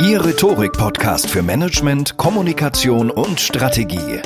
Ihr Rhetorik-Podcast für Management, Kommunikation und Strategie.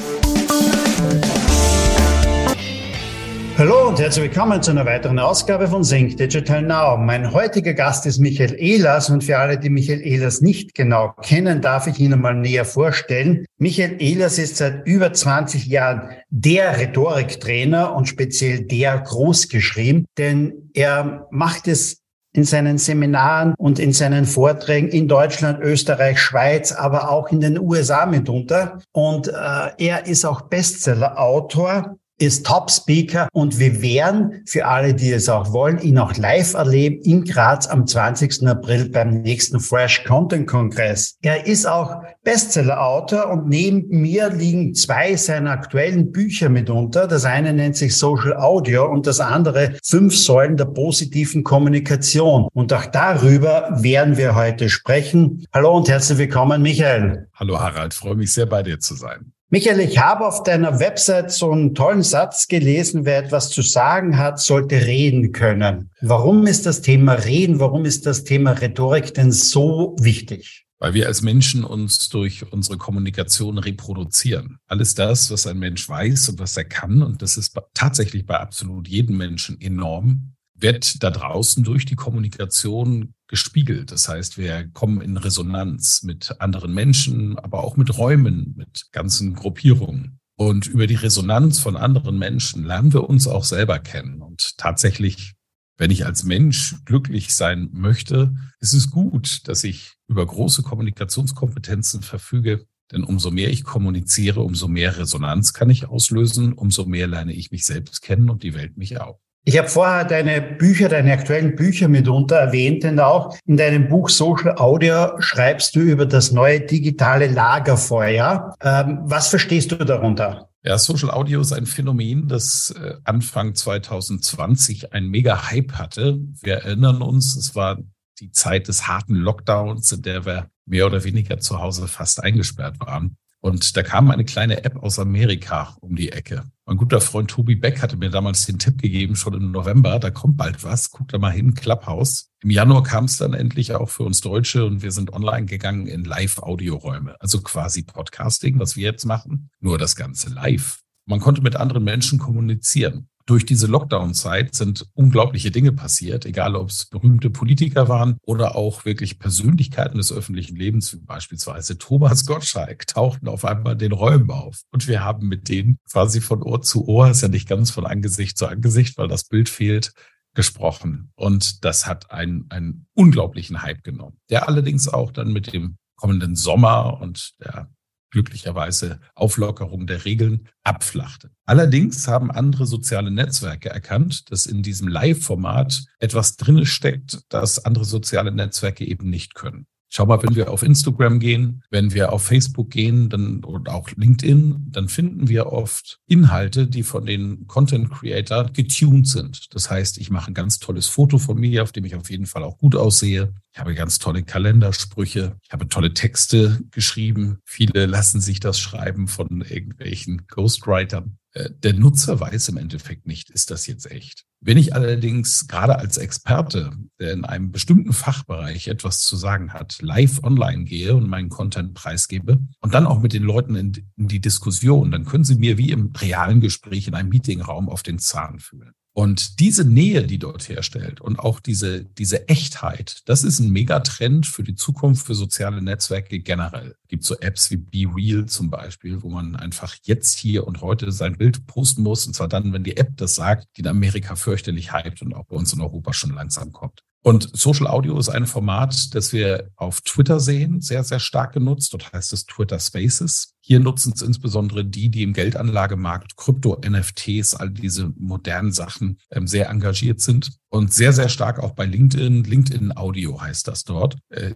Hallo und herzlich willkommen zu einer weiteren Ausgabe von Sync Digital Now. Mein heutiger Gast ist Michael Ehlers und für alle, die Michael Ehlers nicht genau kennen, darf ich Ihnen mal näher vorstellen. Michael Ehlers ist seit über 20 Jahren der Rhetoriktrainer und speziell der großgeschrieben, denn er macht es in seinen Seminaren und in seinen Vorträgen in Deutschland, Österreich, Schweiz, aber auch in den USA mitunter. Und äh, er ist auch Bestseller-Autor ist Top-Speaker und wir werden für alle, die es auch wollen, ihn auch live erleben in Graz am 20. April beim nächsten Fresh Content Kongress. Er ist auch Bestseller-Autor und neben mir liegen zwei seiner aktuellen Bücher mitunter. Das eine nennt sich Social Audio und das andere Fünf Säulen der positiven Kommunikation. Und auch darüber werden wir heute sprechen. Hallo und herzlich willkommen, Michael. Hallo Harald, freue mich sehr bei dir zu sein. Michael, ich habe auf deiner Website so einen tollen Satz gelesen, wer etwas zu sagen hat, sollte reden können. Warum ist das Thema Reden, warum ist das Thema Rhetorik denn so wichtig? Weil wir als Menschen uns durch unsere Kommunikation reproduzieren. Alles das, was ein Mensch weiß und was er kann, und das ist tatsächlich bei absolut jedem Menschen enorm, wird da draußen durch die Kommunikation gespiegelt. Das heißt, wir kommen in Resonanz mit anderen Menschen, aber auch mit Räumen, mit ganzen Gruppierungen. Und über die Resonanz von anderen Menschen lernen wir uns auch selber kennen. Und tatsächlich, wenn ich als Mensch glücklich sein möchte, ist es gut, dass ich über große Kommunikationskompetenzen verfüge. Denn umso mehr ich kommuniziere, umso mehr Resonanz kann ich auslösen, umso mehr lerne ich mich selbst kennen und die Welt mich auch. Ich habe vorher deine Bücher, deine aktuellen Bücher mitunter erwähnt, denn auch in deinem Buch Social Audio schreibst du über das neue digitale Lagerfeuer. Ähm, was verstehst du darunter? Ja, Social Audio ist ein Phänomen, das äh, Anfang 2020 ein mega Hype hatte. Wir erinnern uns, es war die Zeit des harten Lockdowns, in der wir mehr oder weniger zu Hause fast eingesperrt waren. Und da kam eine kleine App aus Amerika um die Ecke. Mein guter Freund Tobi Beck hatte mir damals den Tipp gegeben, schon im November, da kommt bald was, guck da mal hin, Clubhouse. Im Januar kam es dann endlich auch für uns Deutsche und wir sind online gegangen in Live-Audioräume, also quasi Podcasting, was wir jetzt machen, nur das Ganze live. Man konnte mit anderen Menschen kommunizieren durch diese Lockdown-Zeit sind unglaubliche Dinge passiert, egal ob es berühmte Politiker waren oder auch wirklich Persönlichkeiten des öffentlichen Lebens, wie beispielsweise Thomas Gottschalk, tauchten auf einmal in den Räumen auf. Und wir haben mit denen quasi von Ohr zu Ohr, ist ja nicht ganz von Angesicht zu Angesicht, weil das Bild fehlt, gesprochen. Und das hat einen, einen unglaublichen Hype genommen, der allerdings auch dann mit dem kommenden Sommer und der glücklicherweise Auflockerung der Regeln abflachte. Allerdings haben andere soziale Netzwerke erkannt, dass in diesem Live-Format etwas drinne steckt, das andere soziale Netzwerke eben nicht können. Schau mal, wenn wir auf Instagram gehen, wenn wir auf Facebook gehen dann, und auch LinkedIn, dann finden wir oft Inhalte, die von den Content Creator getuned sind. Das heißt, ich mache ein ganz tolles Foto von mir, auf dem ich auf jeden Fall auch gut aussehe. Ich habe ganz tolle Kalendersprüche. Ich habe tolle Texte geschrieben. Viele lassen sich das schreiben von irgendwelchen Ghostwritern. Äh, der Nutzer weiß im Endeffekt nicht, ist das jetzt echt. Wenn ich allerdings gerade als Experte, der in einem bestimmten Fachbereich etwas zu sagen hat, live online gehe und meinen Content preisgebe und dann auch mit den Leuten in, die Diskussion, dann können sie mir wie im realen Gespräch in einem Meetingraum auf den Zahn fühlen. Und diese Nähe, die dort herstellt und auch diese, diese Echtheit, das ist ein Megatrend für die Zukunft für soziale Netzwerke generell. Es gibt so Apps wie Be Real zum Beispiel, wo man einfach jetzt hier und heute sein Bild posten muss. Und zwar dann, wenn die App das sagt, die in Amerika fürchterlich hypt und auch bei uns in Europa schon langsam kommt. Und Social Audio ist ein Format, das wir auf Twitter sehen, sehr, sehr stark genutzt. Dort heißt es Twitter Spaces. Hier nutzen es insbesondere die, die im Geldanlagemarkt, Krypto, NFTs, all diese modernen Sachen ähm, sehr engagiert sind und sehr, sehr stark auch bei LinkedIn. LinkedIn Audio heißt das dort. Äh,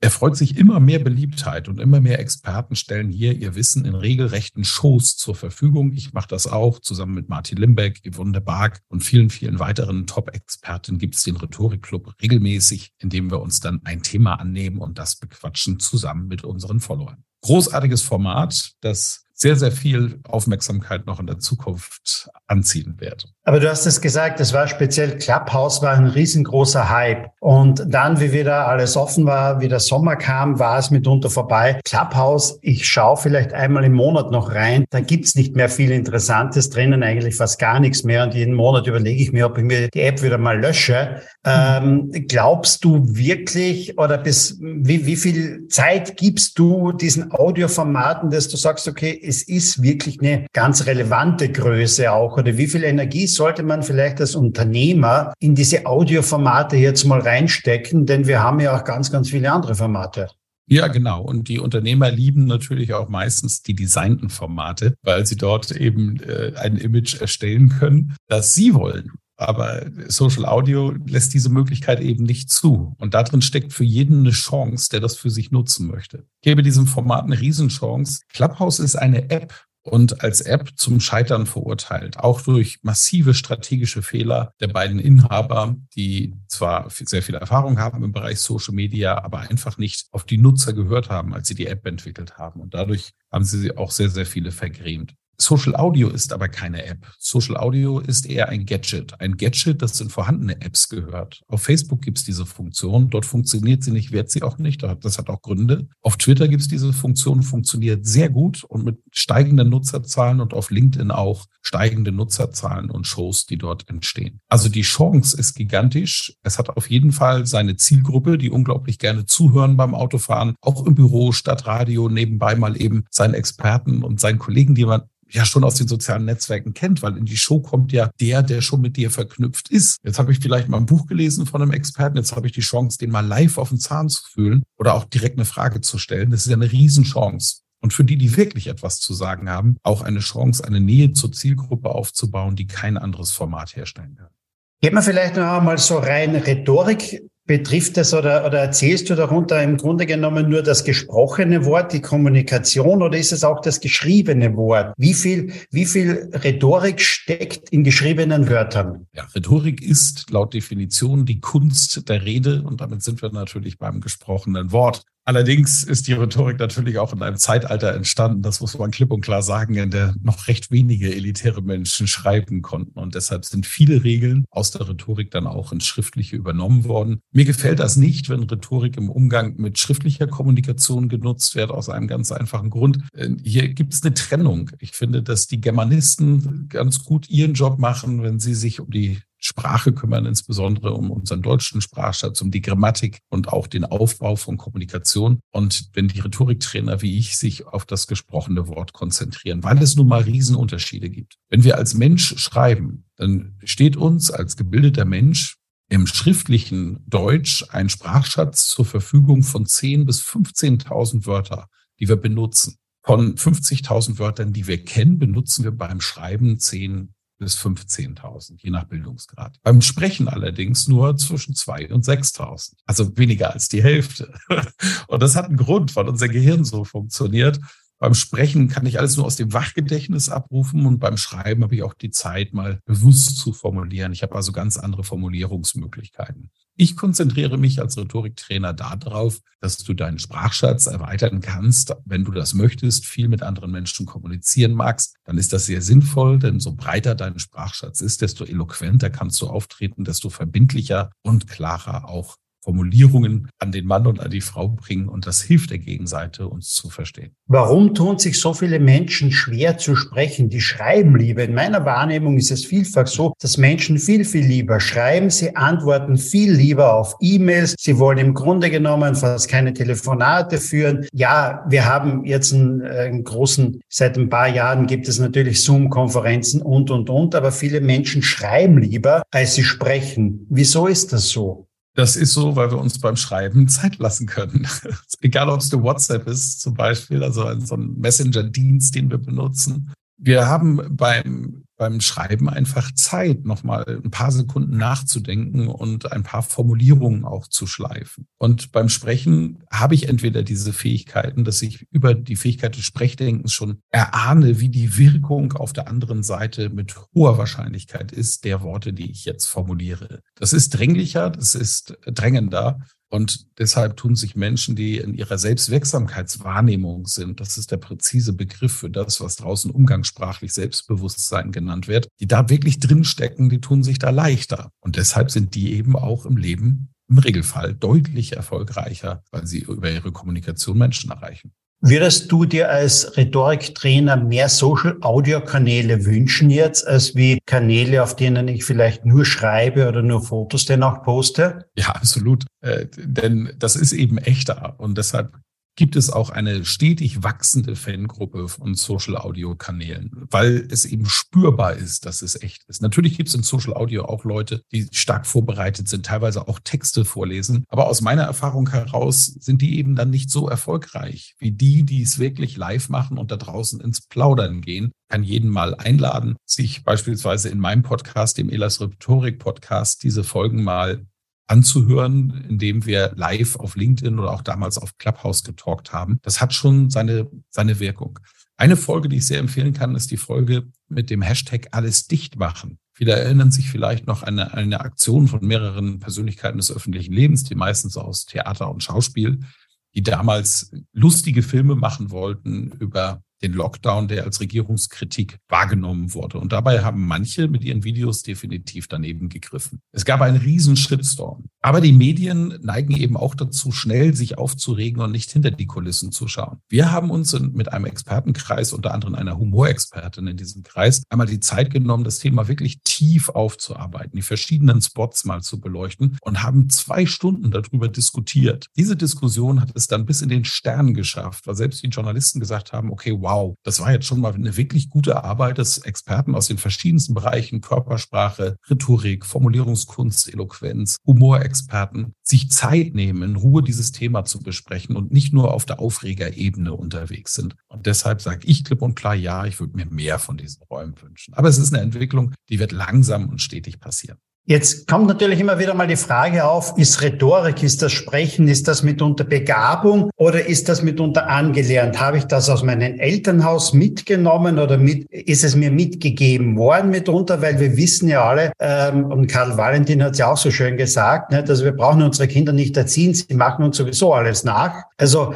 er freut sich immer mehr Beliebtheit und immer mehr Experten stellen hier ihr Wissen in regelrechten Shows zur Verfügung. Ich mache das auch zusammen mit Martin Limbeck, Yvonne Barg und vielen, vielen weiteren Top-Experten gibt es den Rhetorikclub regelmäßig, in dem wir uns dann ein Thema annehmen und das bequatschen zusammen mit unseren Followern. Großartiges Format, das sehr, sehr viel Aufmerksamkeit noch in der Zukunft anziehen wird. Aber du hast es gesagt, es war speziell Clubhouse war ein riesengroßer Hype. Und dann, wie wieder alles offen war, wie der Sommer kam, war es mitunter vorbei. Clubhouse, ich schaue vielleicht einmal im Monat noch rein. Da gibt's nicht mehr viel Interessantes drinnen, eigentlich fast gar nichts mehr. Und jeden Monat überlege ich mir, ob ich mir die App wieder mal lösche. Ähm, glaubst du wirklich oder bis wie, wie viel Zeit gibst du diesen Audioformaten, dass du sagst, okay, es ist wirklich eine ganz relevante Größe auch? Oder wie viel Energie sollte man vielleicht als Unternehmer in diese Audioformate jetzt mal reinstecken? Denn wir haben ja auch ganz, ganz viele andere Formate. Ja, genau. Und die Unternehmer lieben natürlich auch meistens die designten Formate, weil sie dort eben äh, ein Image erstellen können, das sie wollen. Aber Social Audio lässt diese Möglichkeit eben nicht zu. Und darin steckt für jeden eine Chance, der das für sich nutzen möchte. Ich gebe diesem Format eine Riesenchance. Clubhouse ist eine App und als App zum Scheitern verurteilt, auch durch massive strategische Fehler der beiden Inhaber, die zwar sehr viel Erfahrung haben im Bereich Social Media, aber einfach nicht auf die Nutzer gehört haben, als sie die App entwickelt haben. Und dadurch haben sie auch sehr, sehr viele vergrämt. Social Audio ist aber keine App. Social Audio ist eher ein Gadget. Ein Gadget, das in vorhandene Apps gehört. Auf Facebook gibt es diese Funktion. Dort funktioniert sie nicht, wird sie auch nicht. Das hat auch Gründe. Auf Twitter gibt es diese Funktion, funktioniert sehr gut und mit steigenden Nutzerzahlen und auf LinkedIn auch steigende Nutzerzahlen und Shows, die dort entstehen. Also die Chance ist gigantisch. Es hat auf jeden Fall seine Zielgruppe, die unglaublich gerne zuhören beim Autofahren, auch im Büro, Stadtradio, nebenbei mal eben seinen Experten und seinen Kollegen, die man ja schon aus den sozialen Netzwerken kennt, weil in die Show kommt ja der, der schon mit dir verknüpft ist. Jetzt habe ich vielleicht mal ein Buch gelesen von einem Experten, jetzt habe ich die Chance, den mal live auf den Zahn zu fühlen oder auch direkt eine Frage zu stellen. Das ist ja eine Riesenchance. Und für die, die wirklich etwas zu sagen haben, auch eine Chance, eine Nähe zur Zielgruppe aufzubauen, die kein anderes Format herstellen kann. Geht man vielleicht noch einmal so rein Rhetorik Betrifft das oder, oder erzählst du darunter im Grunde genommen nur das gesprochene Wort, die Kommunikation oder ist es auch das geschriebene Wort? Wie viel, wie viel Rhetorik steckt in geschriebenen Wörtern? Ja, Rhetorik ist laut Definition die Kunst der Rede und damit sind wir natürlich beim gesprochenen Wort. Allerdings ist die Rhetorik natürlich auch in einem Zeitalter entstanden, das muss man klipp und klar sagen, in der noch recht wenige elitäre Menschen schreiben konnten. Und deshalb sind viele Regeln aus der Rhetorik dann auch ins Schriftliche übernommen worden. Mir gefällt das nicht, wenn Rhetorik im Umgang mit schriftlicher Kommunikation genutzt wird, aus einem ganz einfachen Grund. Äh, hier gibt es eine Trennung. Ich finde, dass die Germanisten ganz gut ihren Job machen, wenn sie sich um die Sprache kümmern, insbesondere um unseren deutschen Sprachschatz, um die Grammatik und auch den Aufbau von Kommunikation. Und wenn die Rhetoriktrainer wie ich sich auf das gesprochene Wort konzentrieren, weil es nun mal Riesenunterschiede gibt. Wenn wir als Mensch schreiben, dann steht uns als gebildeter Mensch im schriftlichen Deutsch ein Sprachschatz zur Verfügung von 10 bis 15.000 Wörter, die wir benutzen. Von 50.000 Wörtern, die wir kennen, benutzen wir beim Schreiben 10 bis 15.000, je nach Bildungsgrad. Beim Sprechen allerdings nur zwischen 2 und 6.000, also weniger als die Hälfte. Und das hat einen Grund, weil unser Gehirn so funktioniert. Beim Sprechen kann ich alles nur aus dem Wachgedächtnis abrufen und beim Schreiben habe ich auch die Zeit, mal bewusst zu formulieren. Ich habe also ganz andere Formulierungsmöglichkeiten. Ich konzentriere mich als Rhetoriktrainer darauf, dass du deinen Sprachschatz erweitern kannst. Wenn du das möchtest, viel mit anderen Menschen kommunizieren magst, dann ist das sehr sinnvoll, denn so breiter dein Sprachschatz ist, desto eloquenter kannst du auftreten, desto verbindlicher und klarer auch Formulierungen an den Mann und an die Frau bringen und das hilft der Gegenseite, uns zu verstehen. Warum tun sich so viele Menschen schwer zu sprechen? Die schreiben lieber. In meiner Wahrnehmung ist es vielfach so, dass Menschen viel, viel lieber schreiben. Sie antworten viel lieber auf E-Mails. Sie wollen im Grunde genommen fast keine Telefonate führen. Ja, wir haben jetzt einen, äh, einen großen, seit ein paar Jahren gibt es natürlich Zoom-Konferenzen und, und, und, aber viele Menschen schreiben lieber, als sie sprechen. Wieso ist das so? Das ist so, weil wir uns beim Schreiben Zeit lassen können. Egal, ob es der WhatsApp ist zum Beispiel, also so ein Messenger-Dienst, den wir benutzen. Wir haben beim beim Schreiben einfach Zeit, nochmal ein paar Sekunden nachzudenken und ein paar Formulierungen auch zu schleifen. Und beim Sprechen habe ich entweder diese Fähigkeiten, dass ich über die Fähigkeit des Sprechdenkens schon erahne, wie die Wirkung auf der anderen Seite mit hoher Wahrscheinlichkeit ist, der Worte, die ich jetzt formuliere. Das ist dringlicher, das ist drängender. Und deshalb tun sich Menschen, die in ihrer Selbstwirksamkeitswahrnehmung sind, das ist der präzise Begriff für das, was draußen umgangssprachlich Selbstbewusstsein genannt wird, die da wirklich drinstecken, die tun sich da leichter. Und deshalb sind die eben auch im Leben im Regelfall deutlich erfolgreicher, weil sie über ihre Kommunikation Menschen erreichen. Würdest du dir als Rhetoriktrainer mehr Social-Audio-Kanäle wünschen jetzt, als wie Kanäle, auf denen ich vielleicht nur schreibe oder nur Fotos denn auch poste? Ja, absolut. Äh, denn das ist eben echter. Und deshalb gibt es auch eine stetig wachsende Fangruppe von Social Audio Kanälen, weil es eben spürbar ist, dass es echt ist. Natürlich gibt es in Social Audio auch Leute, die stark vorbereitet sind, teilweise auch Texte vorlesen. Aber aus meiner Erfahrung heraus sind die eben dann nicht so erfolgreich wie die, die es wirklich live machen und da draußen ins Plaudern gehen. Ich kann jeden mal einladen, sich beispielsweise in meinem Podcast, dem Elas Rhetorik Podcast, diese Folgen mal anzuhören, indem wir live auf LinkedIn oder auch damals auf Clubhouse getalkt haben. Das hat schon seine, seine Wirkung. Eine Folge, die ich sehr empfehlen kann, ist die Folge mit dem Hashtag alles dicht machen. Viele erinnern sich vielleicht noch an eine, eine Aktion von mehreren Persönlichkeiten des öffentlichen Lebens, die meistens aus Theater und Schauspiel, die damals lustige Filme machen wollten über den Lockdown, der als Regierungskritik wahrgenommen wurde. Und dabei haben manche mit ihren Videos definitiv daneben gegriffen. Es gab einen riesen Shitstorm. Aber die Medien neigen eben auch dazu, schnell sich aufzuregen und nicht hinter die Kulissen zu schauen. Wir haben uns mit einem Expertenkreis, unter anderem einer Humorexpertin in diesem Kreis, einmal die Zeit genommen, das Thema wirklich tief aufzuarbeiten, die verschiedenen Spots mal zu beleuchten und haben zwei Stunden darüber diskutiert. Diese Diskussion hat es dann bis in den Stern geschafft, weil selbst die Journalisten gesagt haben, okay, wow, das war jetzt schon mal eine wirklich gute Arbeit des Experten aus den verschiedensten Bereichen, Körpersprache, Rhetorik, Formulierungskunst, Eloquenz, Humorexperten, sich Zeit nehmen, in Ruhe dieses Thema zu besprechen und nicht nur auf der Aufregerebene unterwegs sind. Und deshalb sage ich klipp und klar, ja, ich würde mir mehr von diesen Räumen wünschen. Aber es ist eine Entwicklung, die wird langsam und stetig passieren. Jetzt kommt natürlich immer wieder mal die Frage auf, ist Rhetorik, ist das Sprechen, ist das mitunter Begabung oder ist das mitunter angelernt? Habe ich das aus meinem Elternhaus mitgenommen oder mit, ist es mir mitgegeben worden mitunter? Weil wir wissen ja alle, ähm, und Karl Valentin hat es ja auch so schön gesagt, ne, dass wir brauchen unsere Kinder nicht erziehen, sie machen uns sowieso alles nach. Also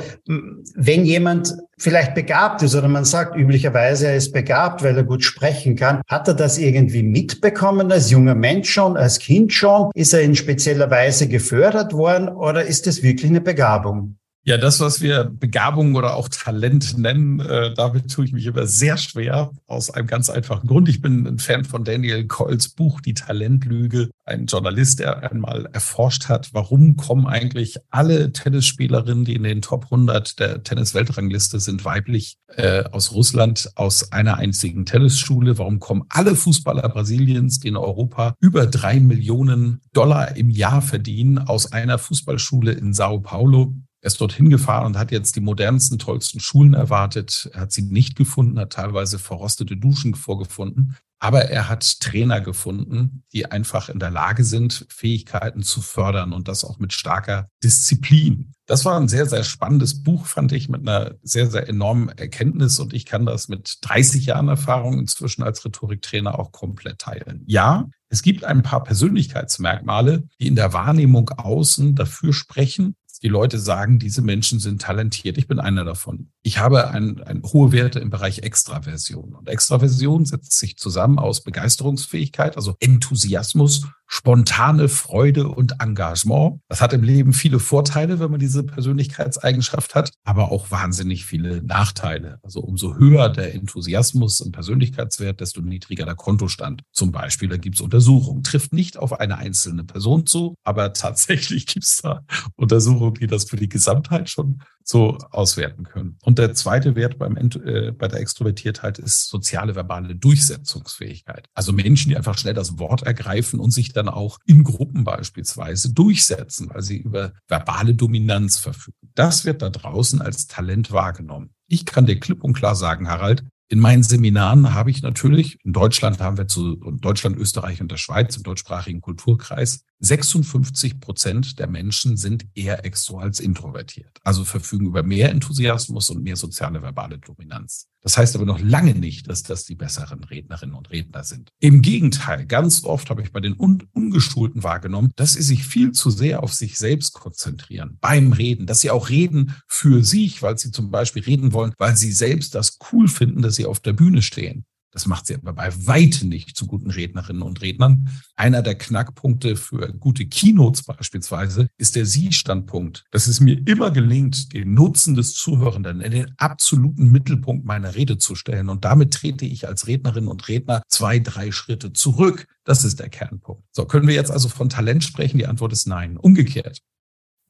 wenn jemand vielleicht begabt ist oder man sagt üblicherweise, er ist begabt, weil er gut sprechen kann. Hat er das irgendwie mitbekommen als junger Mensch schon, als Kind schon? Ist er in spezieller Weise gefördert worden oder ist es wirklich eine Begabung? Ja, das, was wir Begabung oder auch Talent nennen, äh, damit tue ich mich immer sehr schwer, aus einem ganz einfachen Grund. Ich bin ein Fan von Daniel Coyles Buch Die Talentlüge, ein Journalist, der einmal erforscht hat, warum kommen eigentlich alle Tennisspielerinnen, die in den Top 100 der Tennis-Weltrangliste sind, weiblich äh, aus Russland, aus einer einzigen Tennisschule. Warum kommen alle Fußballer Brasiliens, die in Europa über drei Millionen Dollar im Jahr verdienen, aus einer Fußballschule in Sao Paulo? Er ist dorthin gefahren und hat jetzt die modernsten, tollsten Schulen erwartet. Er hat sie nicht gefunden, hat teilweise verrostete Duschen vorgefunden. Aber er hat Trainer gefunden, die einfach in der Lage sind, Fähigkeiten zu fördern und das auch mit starker Disziplin. Das war ein sehr, sehr spannendes Buch, fand ich, mit einer sehr, sehr enormen Erkenntnis. Und ich kann das mit 30 Jahren Erfahrung inzwischen als Rhetoriktrainer auch komplett teilen. Ja, es gibt ein paar Persönlichkeitsmerkmale, die in der Wahrnehmung außen dafür sprechen, die Leute sagen, diese Menschen sind talentiert. Ich bin einer davon. Ich habe ein, ein hohe Werte im Bereich Extraversion. Und Extraversion setzt sich zusammen aus Begeisterungsfähigkeit, also Enthusiasmus, spontane Freude und Engagement. Das hat im Leben viele Vorteile, wenn man diese Persönlichkeitseigenschaft hat, aber auch wahnsinnig viele Nachteile. Also umso höher der Enthusiasmus im Persönlichkeitswert, desto niedriger der Kontostand. Zum Beispiel, da gibt es Untersuchungen. Trifft nicht auf eine einzelne Person zu, aber tatsächlich gibt es da Untersuchungen, die das für die Gesamtheit schon so auswerten können. Und der zweite Wert beim, äh, bei der Extrovertiertheit ist soziale verbale Durchsetzungsfähigkeit. Also Menschen, die einfach schnell das Wort ergreifen und sich dann auch in Gruppen beispielsweise durchsetzen, weil sie über verbale Dominanz verfügen. Das wird da draußen als Talent wahrgenommen. Ich kann dir klipp und klar sagen, Harald, in meinen Seminaren habe ich natürlich, in Deutschland haben wir zu Deutschland, Österreich und der Schweiz im deutschsprachigen Kulturkreis 56 Prozent der Menschen sind eher extro als introvertiert, also verfügen über mehr Enthusiasmus und mehr soziale verbale Dominanz. Das heißt aber noch lange nicht, dass das die besseren Rednerinnen und Redner sind. Im Gegenteil, ganz oft habe ich bei den Un Ungeschulten wahrgenommen, dass sie sich viel zu sehr auf sich selbst konzentrieren beim Reden, dass sie auch reden für sich, weil sie zum Beispiel reden wollen, weil sie selbst das cool finden, dass sie auf der Bühne stehen. Das macht sie aber bei weitem nicht zu guten Rednerinnen und Rednern. Einer der Knackpunkte für gute Keynotes beispielsweise ist der Sie-Standpunkt. Dass es mir immer gelingt, den Nutzen des Zuhörenden in den absoluten Mittelpunkt meiner Rede zu stellen. Und damit trete ich als Rednerin und Redner zwei, drei Schritte zurück. Das ist der Kernpunkt. So, können wir jetzt also von Talent sprechen? Die Antwort ist nein. Umgekehrt.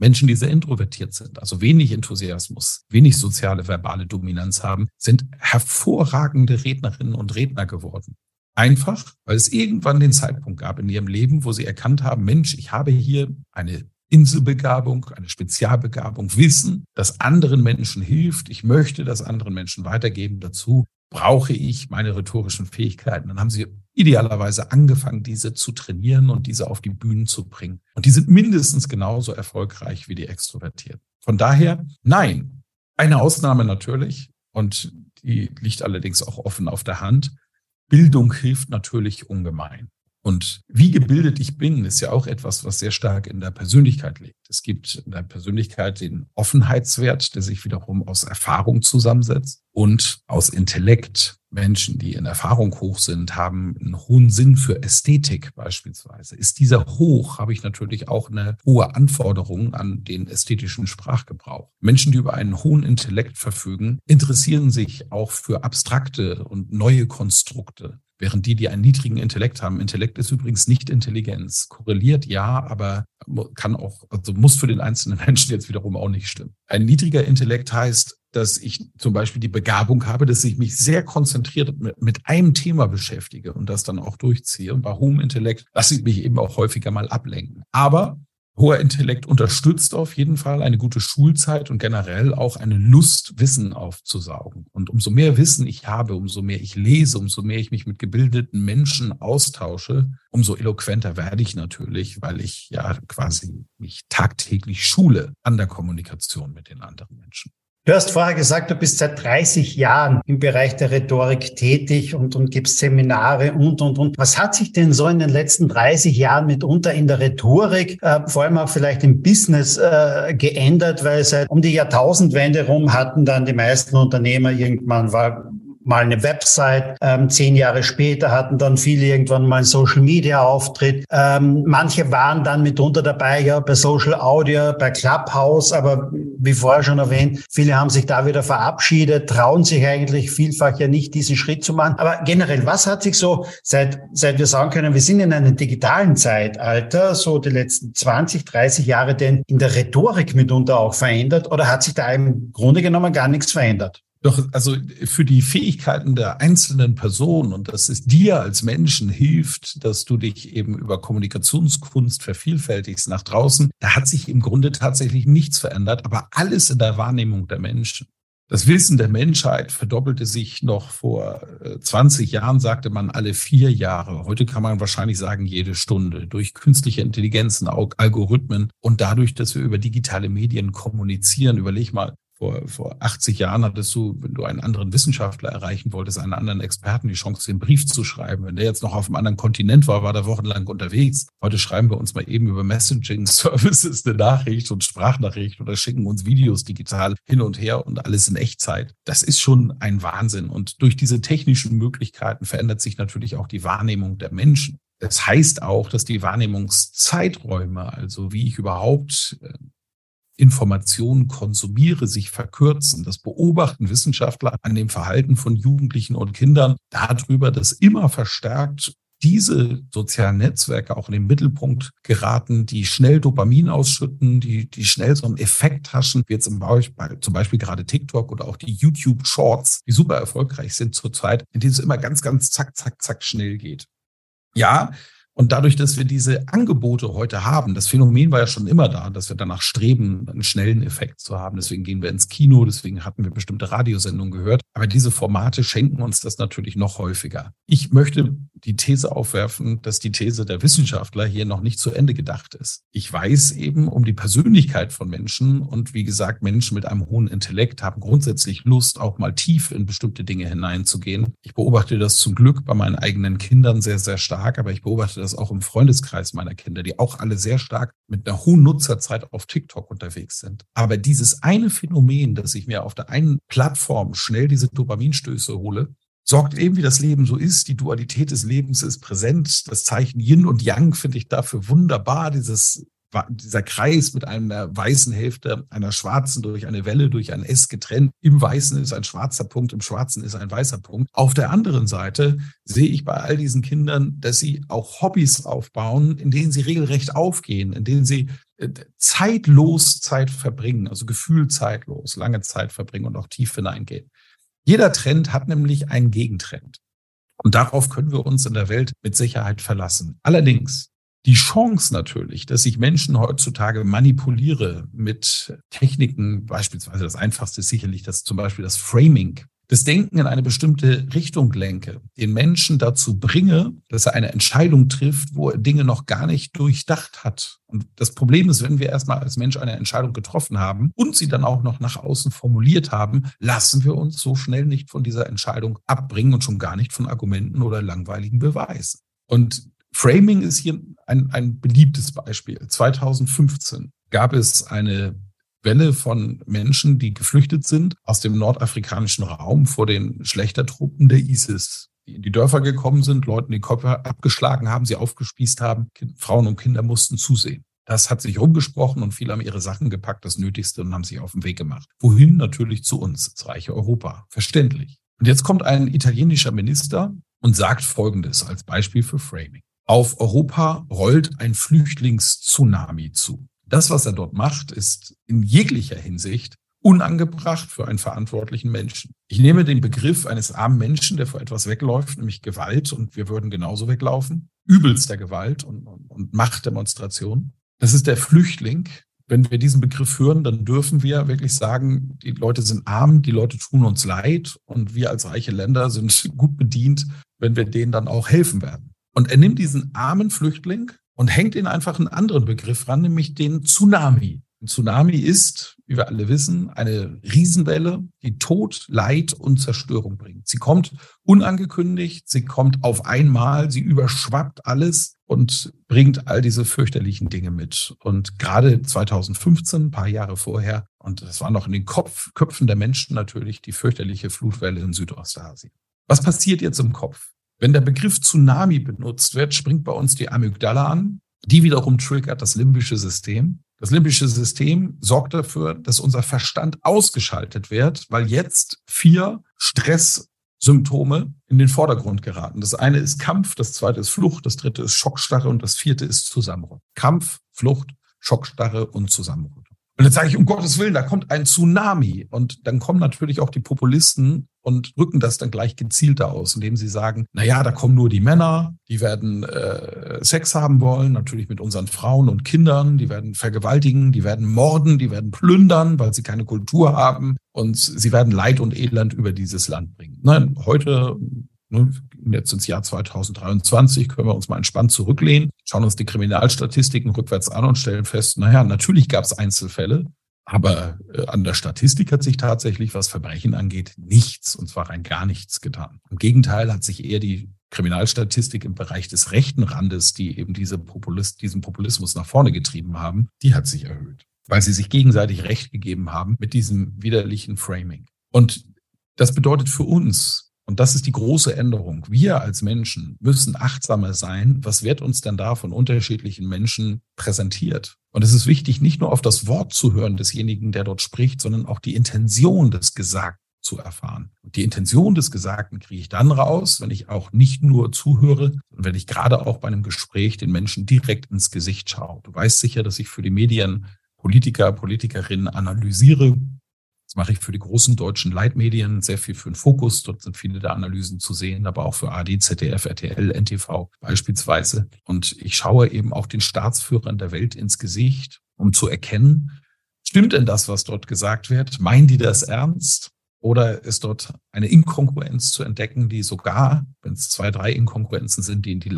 Menschen, die sehr introvertiert sind, also wenig Enthusiasmus, wenig soziale verbale Dominanz haben, sind hervorragende Rednerinnen und Redner geworden. Einfach, weil es irgendwann den Zeitpunkt gab in ihrem Leben, wo sie erkannt haben, Mensch, ich habe hier eine Inselbegabung, eine Spezialbegabung, Wissen, das anderen Menschen hilft. Ich möchte das anderen Menschen weitergeben. Dazu brauche ich meine rhetorischen Fähigkeiten. Dann haben sie idealerweise angefangen, diese zu trainieren und diese auf die Bühnen zu bringen. Und die sind mindestens genauso erfolgreich wie die Extrovertierten. Von daher, nein, eine Ausnahme natürlich. Und die liegt allerdings auch offen auf der Hand. Bildung hilft natürlich ungemein. Und wie gebildet ich bin, ist ja auch etwas, was sehr stark in der Persönlichkeit liegt. Es gibt in der Persönlichkeit den Offenheitswert, der sich wiederum aus Erfahrung zusammensetzt und aus Intellekt. Menschen, die in Erfahrung hoch sind, haben einen hohen Sinn für Ästhetik beispielsweise. Ist dieser hoch, habe ich natürlich auch eine hohe Anforderung an den ästhetischen Sprachgebrauch. Menschen, die über einen hohen Intellekt verfügen, interessieren sich auch für abstrakte und neue Konstrukte. Während die, die einen niedrigen Intellekt haben, Intellekt ist übrigens nicht Intelligenz. Korreliert ja, aber kann auch, also muss für den einzelnen Menschen jetzt wiederum auch nicht stimmen. Ein niedriger Intellekt heißt, dass ich zum Beispiel die Begabung habe, dass ich mich sehr konzentriert mit, mit einem Thema beschäftige und das dann auch durchziehe. Und bei hohem Intellekt lasse ich mich eben auch häufiger mal ablenken. Aber Hoher Intellekt unterstützt auf jeden Fall eine gute Schulzeit und generell auch eine Lust, Wissen aufzusaugen. Und umso mehr Wissen ich habe, umso mehr ich lese, umso mehr ich mich mit gebildeten Menschen austausche, umso eloquenter werde ich natürlich, weil ich ja quasi mich tagtäglich schule an der Kommunikation mit den anderen Menschen. Du hast vorher gesagt, du bist seit 30 Jahren im Bereich der Rhetorik tätig und, und gibst Seminare und, und, und. Was hat sich denn so in den letzten 30 Jahren mitunter in der Rhetorik, äh, vor allem auch vielleicht im Business, äh, geändert? Weil seit um die Jahrtausendwende rum hatten dann die meisten Unternehmer irgendwann war mal eine Website. Ähm, zehn Jahre später hatten dann viele irgendwann mal einen Social Media Auftritt. Ähm, manche waren dann mitunter dabei, ja, bei Social Audio, bei Clubhouse, aber wie vorher schon erwähnt, viele haben sich da wieder verabschiedet, trauen sich eigentlich vielfach ja nicht, diesen Schritt zu machen. Aber generell, was hat sich so, seit, seit wir sagen können, wir sind in einem digitalen Zeitalter, so die letzten 20, 30 Jahre denn in der Rhetorik mitunter auch verändert oder hat sich da im Grunde genommen gar nichts verändert? Doch, also für die Fähigkeiten der einzelnen Personen und dass es dir als Menschen hilft, dass du dich eben über Kommunikationskunst vervielfältigst nach draußen, da hat sich im Grunde tatsächlich nichts verändert, aber alles in der Wahrnehmung der Menschen. Das Wissen der Menschheit verdoppelte sich noch vor 20 äh, Jahren, sagte man alle vier Jahre. Heute kann man wahrscheinlich sagen, jede Stunde. Durch künstliche Intelligenzen, Algorithmen und dadurch, dass wir über digitale Medien kommunizieren. Überleg mal, vor, vor 80 Jahren hattest du, wenn du einen anderen Wissenschaftler erreichen wolltest, einen anderen Experten, die Chance, den Brief zu schreiben. Wenn der jetzt noch auf einem anderen Kontinent war, war der wochenlang unterwegs. Heute schreiben wir uns mal eben über Messaging-Services eine Nachricht und Sprachnachricht oder schicken uns Videos digital hin und her und alles in Echtzeit. Das ist schon ein Wahnsinn. Und durch diese technischen Möglichkeiten verändert sich natürlich auch die Wahrnehmung der Menschen. Das heißt auch, dass die Wahrnehmungszeiträume, also wie ich überhaupt äh, Informationen konsumiere, sich verkürzen. Das beobachten Wissenschaftler an dem Verhalten von Jugendlichen und Kindern darüber, dass immer verstärkt diese sozialen Netzwerke auch in den Mittelpunkt geraten, die schnell Dopamin ausschütten, die, die schnell so einen Effekt haschen, wie jetzt im Beispiel, zum Beispiel gerade TikTok oder auch die YouTube Shorts, die super erfolgreich sind zurzeit, in denen es immer ganz, ganz zack, zack, zack schnell geht. Ja, und dadurch, dass wir diese Angebote heute haben, das Phänomen war ja schon immer da, dass wir danach streben, einen schnellen Effekt zu haben. Deswegen gehen wir ins Kino, deswegen hatten wir bestimmte Radiosendungen gehört. Aber diese Formate schenken uns das natürlich noch häufiger. Ich möchte die These aufwerfen, dass die These der Wissenschaftler hier noch nicht zu Ende gedacht ist. Ich weiß eben um die Persönlichkeit von Menschen und wie gesagt, Menschen mit einem hohen Intellekt haben grundsätzlich Lust, auch mal tief in bestimmte Dinge hineinzugehen. Ich beobachte das zum Glück bei meinen eigenen Kindern sehr, sehr stark, aber ich beobachte das auch im Freundeskreis meiner Kinder, die auch alle sehr stark mit einer hohen Nutzerzeit auf TikTok unterwegs sind. Aber dieses eine Phänomen, dass ich mir auf der einen Plattform schnell diese Dopaminstöße hole, sorgt eben, wie das Leben so ist. Die Dualität des Lebens ist präsent. Das Zeichen Yin und Yang finde ich dafür wunderbar. Dieses dieser Kreis mit einer weißen Hälfte, einer schwarzen durch eine Welle, durch ein S getrennt. Im Weißen ist ein schwarzer Punkt, im Schwarzen ist ein weißer Punkt. Auf der anderen Seite sehe ich bei all diesen Kindern, dass sie auch Hobbys aufbauen, in denen sie regelrecht aufgehen, in denen sie äh, zeitlos Zeit verbringen, also gefühlzeitlos, lange Zeit verbringen und auch tief hineingehen. Jeder Trend hat nämlich einen Gegentrend. Und darauf können wir uns in der Welt mit Sicherheit verlassen. Allerdings die Chance natürlich, dass ich Menschen heutzutage manipuliere mit Techniken, beispielsweise das einfachste ist sicherlich das zum Beispiel das Framing, das Denken in eine bestimmte Richtung lenke, den Menschen dazu bringe, dass er eine Entscheidung trifft, wo er Dinge noch gar nicht durchdacht hat. Und das Problem ist, wenn wir erstmal als Mensch eine Entscheidung getroffen haben und sie dann auch noch nach außen formuliert haben, lassen wir uns so schnell nicht von dieser Entscheidung abbringen und schon gar nicht von Argumenten oder langweiligen Beweisen. Und Framing ist hier ein, ein beliebtes Beispiel. 2015 gab es eine Welle von Menschen, die geflüchtet sind aus dem nordafrikanischen Raum vor den Schlechtertruppen der ISIS, die in die Dörfer gekommen sind, Leuten die Köpfe abgeschlagen haben, sie aufgespießt haben. Frauen und Kinder mussten zusehen. Das hat sich rumgesprochen und viele haben ihre Sachen gepackt, das Nötigste, und haben sich auf den Weg gemacht. Wohin? Natürlich zu uns, ins reiche Europa. Verständlich. Und jetzt kommt ein italienischer Minister und sagt Folgendes als Beispiel für Framing. Auf Europa rollt ein Flüchtlingstsunami zu. Das, was er dort macht, ist in jeglicher Hinsicht unangebracht für einen verantwortlichen Menschen. Ich nehme den Begriff eines armen Menschen, der vor etwas wegläuft, nämlich Gewalt, und wir würden genauso weglaufen, übelster Gewalt und, und, und Machtdemonstration. Das ist der Flüchtling. Wenn wir diesen Begriff hören, dann dürfen wir wirklich sagen, die Leute sind arm, die Leute tun uns leid und wir als reiche Länder sind gut bedient, wenn wir denen dann auch helfen werden. Und er nimmt diesen armen Flüchtling und hängt ihn einfach einen anderen Begriff ran, nämlich den Tsunami. Ein Tsunami ist, wie wir alle wissen, eine Riesenwelle, die Tod, Leid und Zerstörung bringt. Sie kommt unangekündigt, sie kommt auf einmal, sie überschwappt alles und bringt all diese fürchterlichen Dinge mit. Und gerade 2015, ein paar Jahre vorher, und das war noch in den Kopf, Köpfen der Menschen natürlich die fürchterliche Flutwelle in Südostasien. Was passiert jetzt im Kopf? Wenn der Begriff Tsunami benutzt wird, springt bei uns die Amygdala an. Die wiederum triggert das limbische System. Das limbische System sorgt dafür, dass unser Verstand ausgeschaltet wird, weil jetzt vier Stresssymptome in den Vordergrund geraten. Das eine ist Kampf, das zweite ist Flucht, das dritte ist Schockstarre und das vierte ist Zusammenbruch. Kampf, Flucht, Schockstarre und Zusammenbruch. Und jetzt sage ich, um Gottes Willen, da kommt ein Tsunami. Und dann kommen natürlich auch die Populisten und drücken das dann gleich gezielter aus, indem sie sagen, na ja, da kommen nur die Männer, die werden äh, Sex haben wollen, natürlich mit unseren Frauen und Kindern, die werden vergewaltigen, die werden morden, die werden plündern, weil sie keine Kultur haben und sie werden Leid und Elend über dieses Land bringen. Nein, heute ne, jetzt ins Jahr 2023 können wir uns mal entspannt zurücklehnen, schauen uns die Kriminalstatistiken rückwärts an und stellen fest, naja, natürlich gab es Einzelfälle, aber äh, an der Statistik hat sich tatsächlich, was Verbrechen angeht, nichts, und zwar rein gar nichts getan. Im Gegenteil hat sich eher die Kriminalstatistik im Bereich des rechten Randes, die eben diese Populist, diesen Populismus nach vorne getrieben haben, die hat sich erhöht, weil sie sich gegenseitig Recht gegeben haben mit diesem widerlichen Framing. Und das bedeutet für uns, und das ist die große Änderung. Wir als Menschen müssen achtsamer sein. Was wird uns denn da von unterschiedlichen Menschen präsentiert? Und es ist wichtig, nicht nur auf das Wort zu hören desjenigen, der dort spricht, sondern auch die Intention des Gesagten zu erfahren. Und die Intention des Gesagten kriege ich dann raus, wenn ich auch nicht nur zuhöre, sondern wenn ich gerade auch bei einem Gespräch den Menschen direkt ins Gesicht schaue. Du weißt sicher, dass ich für die Medien Politiker, Politikerinnen analysiere, das mache ich für die großen deutschen Leitmedien sehr viel für den Fokus. Dort sind viele der Analysen zu sehen, aber auch für AD, ZDF, RTL, NTV beispielsweise. Und ich schaue eben auch den Staatsführern der Welt ins Gesicht, um zu erkennen, stimmt denn das, was dort gesagt wird? Meinen die das ernst? Oder ist dort eine Inkongruenz zu entdecken, die sogar, wenn es zwei, drei Inkongruenzen sind, die in die,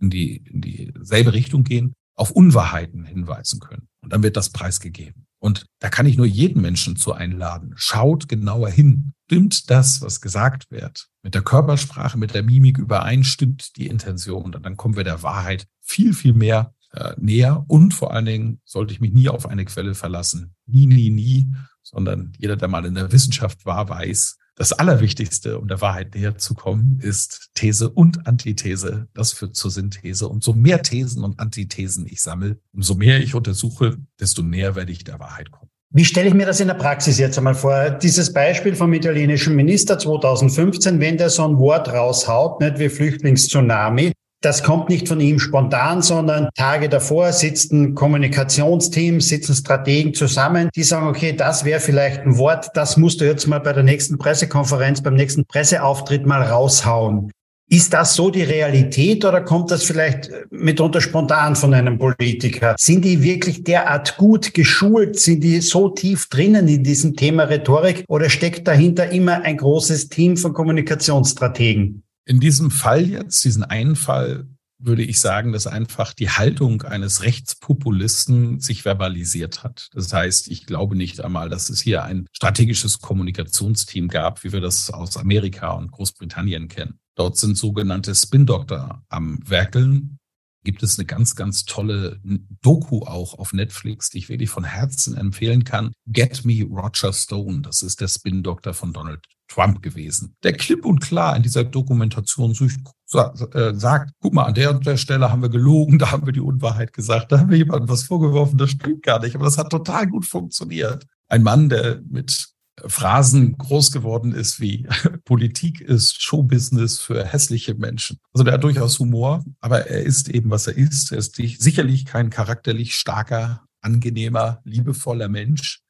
in die in dieselbe Richtung gehen, auf Unwahrheiten hinweisen können? Und dann wird das preisgegeben. Und da kann ich nur jeden Menschen zu einladen. Schaut genauer hin. Stimmt das, was gesagt wird? Mit der Körpersprache, mit der Mimik überein, stimmt die Intention. Und dann kommen wir der Wahrheit viel, viel mehr äh, näher. Und vor allen Dingen sollte ich mich nie auf eine Quelle verlassen. Nie, nie, nie. Sondern jeder, der mal in der Wissenschaft war, weiß, das Allerwichtigste, um der Wahrheit näher zu kommen, ist These und Antithese. Das führt zur Synthese. Und so mehr Thesen und Antithesen ich sammle, umso mehr ich untersuche, desto näher werde ich der Wahrheit kommen. Wie stelle ich mir das in der Praxis jetzt einmal vor? Dieses Beispiel vom italienischen Minister 2015, wenn der so ein Wort raushaut, nicht wie Flüchtlingstsunami, das kommt nicht von ihm spontan, sondern Tage davor sitzen Kommunikationsteams, sitzen Strategen zusammen, die sagen, okay, das wäre vielleicht ein Wort, das musst du jetzt mal bei der nächsten Pressekonferenz, beim nächsten Presseauftritt mal raushauen. Ist das so die Realität oder kommt das vielleicht mitunter spontan von einem Politiker? Sind die wirklich derart gut geschult? Sind die so tief drinnen in diesem Thema Rhetorik oder steckt dahinter immer ein großes Team von Kommunikationsstrategen? In diesem Fall jetzt, diesen einen Fall, würde ich sagen, dass einfach die Haltung eines Rechtspopulisten sich verbalisiert hat. Das heißt, ich glaube nicht einmal, dass es hier ein strategisches Kommunikationsteam gab, wie wir das aus Amerika und Großbritannien kennen. Dort sind sogenannte Spin-Doktor am Werkeln, gibt es eine ganz, ganz tolle Doku auch auf Netflix, die ich wirklich von Herzen empfehlen kann. Get Me Roger Stone. Das ist der Spin-Doktor von Donald Trump gewesen. Der klipp und klar in dieser Dokumentation äh, sagt, guck mal, an der und der Stelle haben wir gelogen, da haben wir die Unwahrheit gesagt, da haben wir jemandem was vorgeworfen, das stimmt gar nicht. Aber das hat total gut funktioniert. Ein Mann, der mit Phrasen groß geworden ist wie Politik ist Showbusiness für hässliche Menschen. Also der hat durchaus Humor, aber er ist eben, was er ist. Er ist sicherlich kein charakterlich starker, angenehmer, liebevoller Mensch,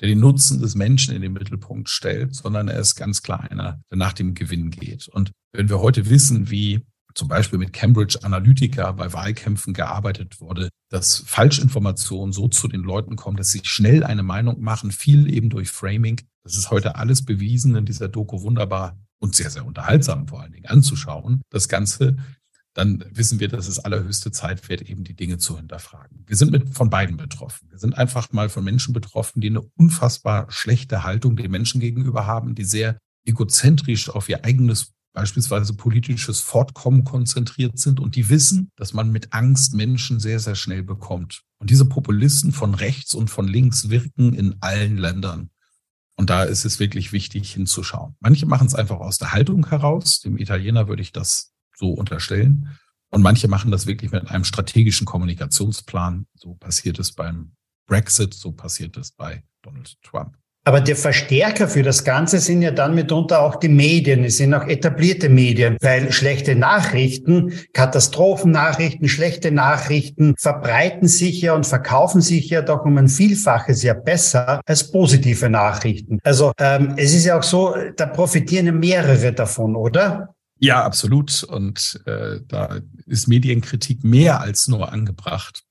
der den Nutzen des Menschen in den Mittelpunkt stellt, sondern er ist ganz klar einer, der nach dem Gewinn geht. Und wenn wir heute wissen, wie zum Beispiel mit Cambridge Analytica bei Wahlkämpfen gearbeitet wurde, dass Falschinformationen so zu den Leuten kommen, dass sie schnell eine Meinung machen, viel eben durch Framing. Das ist heute alles bewiesen in dieser Doku wunderbar und sehr, sehr unterhaltsam vor allen Dingen anzuschauen. Das Ganze, dann wissen wir, dass es allerhöchste Zeit wird, eben die Dinge zu hinterfragen. Wir sind mit von beiden betroffen. Wir sind einfach mal von Menschen betroffen, die eine unfassbar schlechte Haltung den Menschen gegenüber haben, die sehr egozentrisch auf ihr eigenes beispielsweise politisches Fortkommen konzentriert sind und die wissen, dass man mit Angst Menschen sehr, sehr schnell bekommt. Und diese Populisten von rechts und von links wirken in allen Ländern. Und da ist es wirklich wichtig hinzuschauen. Manche machen es einfach aus der Haltung heraus. Dem Italiener würde ich das so unterstellen. Und manche machen das wirklich mit einem strategischen Kommunikationsplan. So passiert es beim Brexit, so passiert es bei Donald Trump. Aber der Verstärker für das Ganze sind ja dann mitunter auch die Medien. Es sind auch etablierte Medien, weil schlechte Nachrichten, Katastrophennachrichten, schlechte Nachrichten verbreiten sich ja und verkaufen sich ja doch um ein Vielfaches ja besser als positive Nachrichten. Also ähm, es ist ja auch so, da profitieren ja mehrere davon, oder? Ja, absolut. Und äh, da ist Medienkritik mehr als nur angebracht.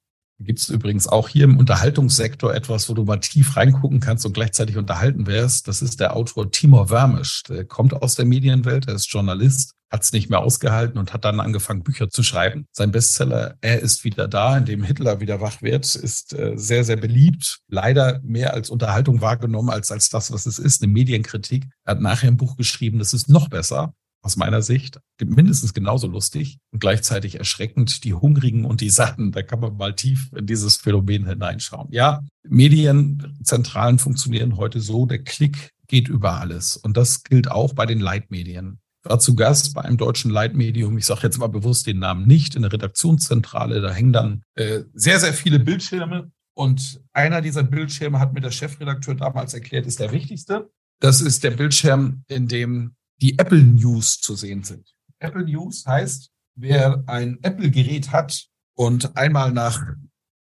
Gibt es übrigens auch hier im Unterhaltungssektor etwas, wo du mal tief reingucken kannst und gleichzeitig unterhalten wärst. Das ist der Autor Timur Wermisch. Der kommt aus der Medienwelt, er ist Journalist, hat es nicht mehr ausgehalten und hat dann angefangen, Bücher zu schreiben. Sein Bestseller Er ist wieder da, in dem Hitler wieder wach wird, ist äh, sehr, sehr beliebt. Leider mehr als Unterhaltung wahrgenommen als als das, was es ist, eine Medienkritik. Er hat nachher ein Buch geschrieben, das ist noch besser aus meiner Sicht mindestens genauso lustig und gleichzeitig erschreckend. Die Hungrigen und die Satten, da kann man mal tief in dieses Phänomen hineinschauen. Ja, Medienzentralen funktionieren heute so, der Klick geht über alles. Und das gilt auch bei den Leitmedien. Ich war zu Gast bei einem deutschen Leitmedium, ich sage jetzt mal bewusst den Namen nicht, in der Redaktionszentrale, da hängen dann äh, sehr, sehr viele Bildschirme. Und einer dieser Bildschirme hat mir der Chefredakteur damals erklärt, ist der wichtigste. Das ist der Bildschirm, in dem die Apple News zu sehen sind. Apple News heißt, wer ein Apple-Gerät hat und einmal nach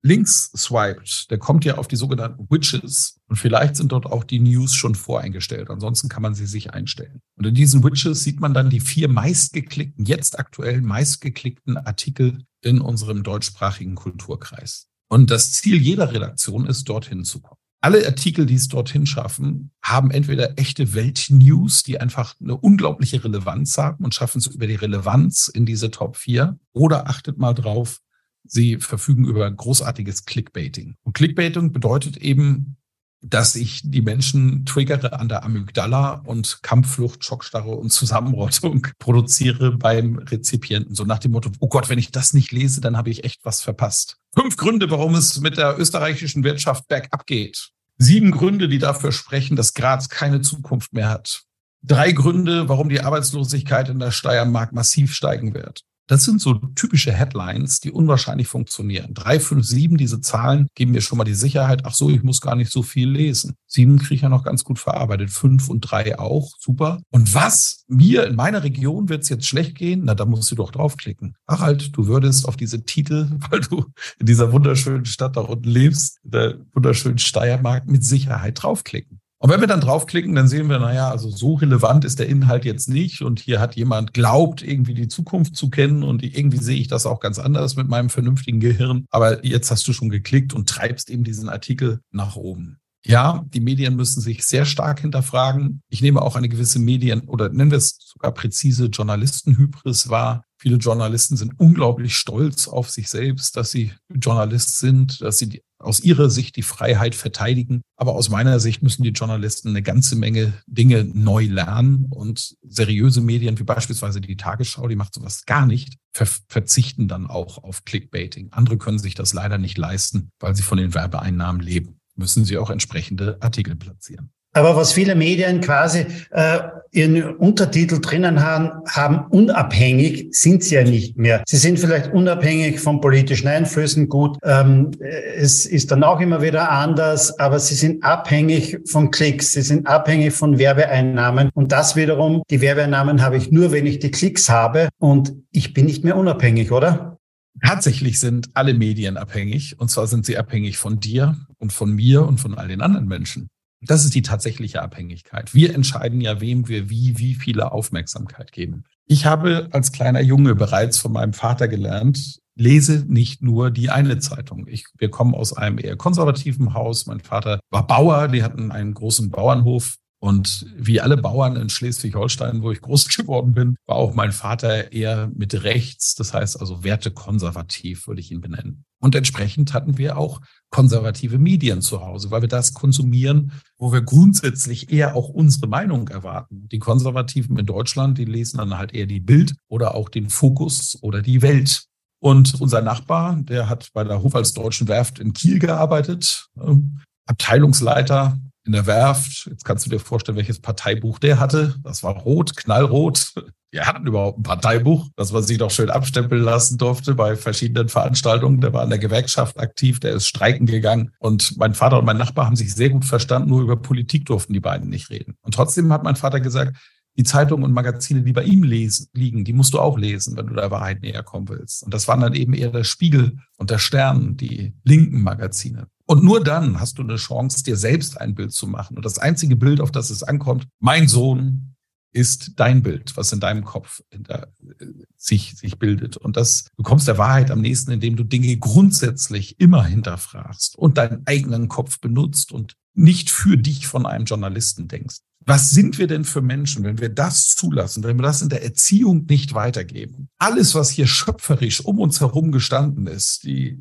links swiped, der kommt ja auf die sogenannten Widgets und vielleicht sind dort auch die News schon voreingestellt. Ansonsten kann man sie sich einstellen. Und in diesen Widgets sieht man dann die vier meistgeklickten, jetzt aktuell meistgeklickten Artikel in unserem deutschsprachigen Kulturkreis. Und das Ziel jeder Redaktion ist, dorthin zu kommen alle Artikel, die es dorthin schaffen, haben entweder echte Weltnews, die einfach eine unglaubliche Relevanz haben und schaffen es über die Relevanz in diese Top 4. Oder achtet mal drauf, sie verfügen über großartiges Clickbaiting. Und Clickbaiting bedeutet eben, dass ich die Menschen triggere an der Amygdala und Kampfflucht, Schockstarre und Zusammenrottung produziere beim Rezipienten. So nach dem Motto, oh Gott, wenn ich das nicht lese, dann habe ich echt was verpasst. Fünf Gründe, warum es mit der österreichischen Wirtschaft bergab geht. Sieben Gründe, die dafür sprechen, dass Graz keine Zukunft mehr hat. Drei Gründe, warum die Arbeitslosigkeit in der Steiermark massiv steigen wird. Das sind so typische Headlines, die unwahrscheinlich funktionieren. Drei, fünf, sieben, diese Zahlen geben mir schon mal die Sicherheit, ach so, ich muss gar nicht so viel lesen. Sieben kriege ich ja noch ganz gut verarbeitet. Fünf und drei auch, super. Und was? Mir in meiner Region wird es jetzt schlecht gehen? Na, da musst du doch draufklicken. Ach halt, du würdest auf diese Titel, weil du in dieser wunderschönen Stadt da unten lebst, der wunderschönen Steiermark, mit Sicherheit draufklicken. Und wenn wir dann draufklicken, dann sehen wir, naja, also so relevant ist der Inhalt jetzt nicht. Und hier hat jemand glaubt, irgendwie die Zukunft zu kennen. Und irgendwie sehe ich das auch ganz anders mit meinem vernünftigen Gehirn. Aber jetzt hast du schon geklickt und treibst eben diesen Artikel nach oben. Ja, die Medien müssen sich sehr stark hinterfragen. Ich nehme auch eine gewisse Medien- oder nennen wir es sogar präzise Journalistenhybris wahr. Viele Journalisten sind unglaublich stolz auf sich selbst, dass sie Journalist sind, dass sie aus ihrer Sicht die Freiheit verteidigen. Aber aus meiner Sicht müssen die Journalisten eine ganze Menge Dinge neu lernen und seriöse Medien wie beispielsweise die Tagesschau, die macht sowas gar nicht, ver verzichten dann auch auf Clickbaiting. Andere können sich das leider nicht leisten, weil sie von den Werbeeinnahmen leben. Müssen sie auch entsprechende Artikel platzieren. Aber was viele Medien quasi äh, ihren Untertitel drinnen haben, haben, unabhängig sind sie ja nicht mehr. Sie sind vielleicht unabhängig von politischen Einflüssen, gut, ähm, es ist dann auch immer wieder anders, aber sie sind abhängig von Klicks, sie sind abhängig von Werbeeinnahmen und das wiederum, die Werbeeinnahmen habe ich nur, wenn ich die Klicks habe und ich bin nicht mehr unabhängig, oder? Tatsächlich sind alle Medien abhängig und zwar sind sie abhängig von dir und von mir und von all den anderen Menschen. Das ist die tatsächliche Abhängigkeit. Wir entscheiden ja, wem wir wie, wie viele Aufmerksamkeit geben. Ich habe als kleiner Junge bereits von meinem Vater gelernt, lese nicht nur die eine Zeitung. Ich, wir kommen aus einem eher konservativen Haus. Mein Vater war Bauer, die hatten einen großen Bauernhof. Und wie alle Bauern in Schleswig-Holstein, wo ich groß geworden bin, war auch mein Vater eher mit rechts, das heißt also wertekonservativ, würde ich ihn benennen. Und entsprechend hatten wir auch konservative Medien zu Hause, weil wir das konsumieren, wo wir grundsätzlich eher auch unsere Meinung erwarten. Die Konservativen in Deutschland, die lesen dann halt eher die Bild oder auch den Fokus oder die Welt. Und unser Nachbar, der hat bei der Hofalls-Deutschen Werft in Kiel gearbeitet, ähm, Abteilungsleiter in der Werft. Jetzt kannst du dir vorstellen, welches Parteibuch der hatte. Das war rot, knallrot. Wir hatten überhaupt ein Parteibuch, das man sich doch schön abstempeln lassen durfte bei verschiedenen Veranstaltungen. Der war in der Gewerkschaft aktiv, der ist streiken gegangen. Und mein Vater und mein Nachbar haben sich sehr gut verstanden, nur über Politik durften die beiden nicht reden. Und trotzdem hat mein Vater gesagt, die Zeitungen und Magazine, die bei ihm lesen, liegen, die musst du auch lesen, wenn du der Wahrheit näher kommen willst. Und das waren dann eben eher der Spiegel und der Stern, die linken Magazine. Und nur dann hast du eine Chance, dir selbst ein Bild zu machen. Und das einzige Bild, auf das es ankommt, mein Sohn ist dein Bild, was in deinem Kopf in der, sich, sich bildet. Und das, du der Wahrheit am nächsten, indem du Dinge grundsätzlich immer hinterfragst und deinen eigenen Kopf benutzt und nicht für dich von einem Journalisten denkst. Was sind wir denn für Menschen, wenn wir das zulassen, wenn wir das in der Erziehung nicht weitergeben? Alles, was hier schöpferisch um uns herum gestanden ist, die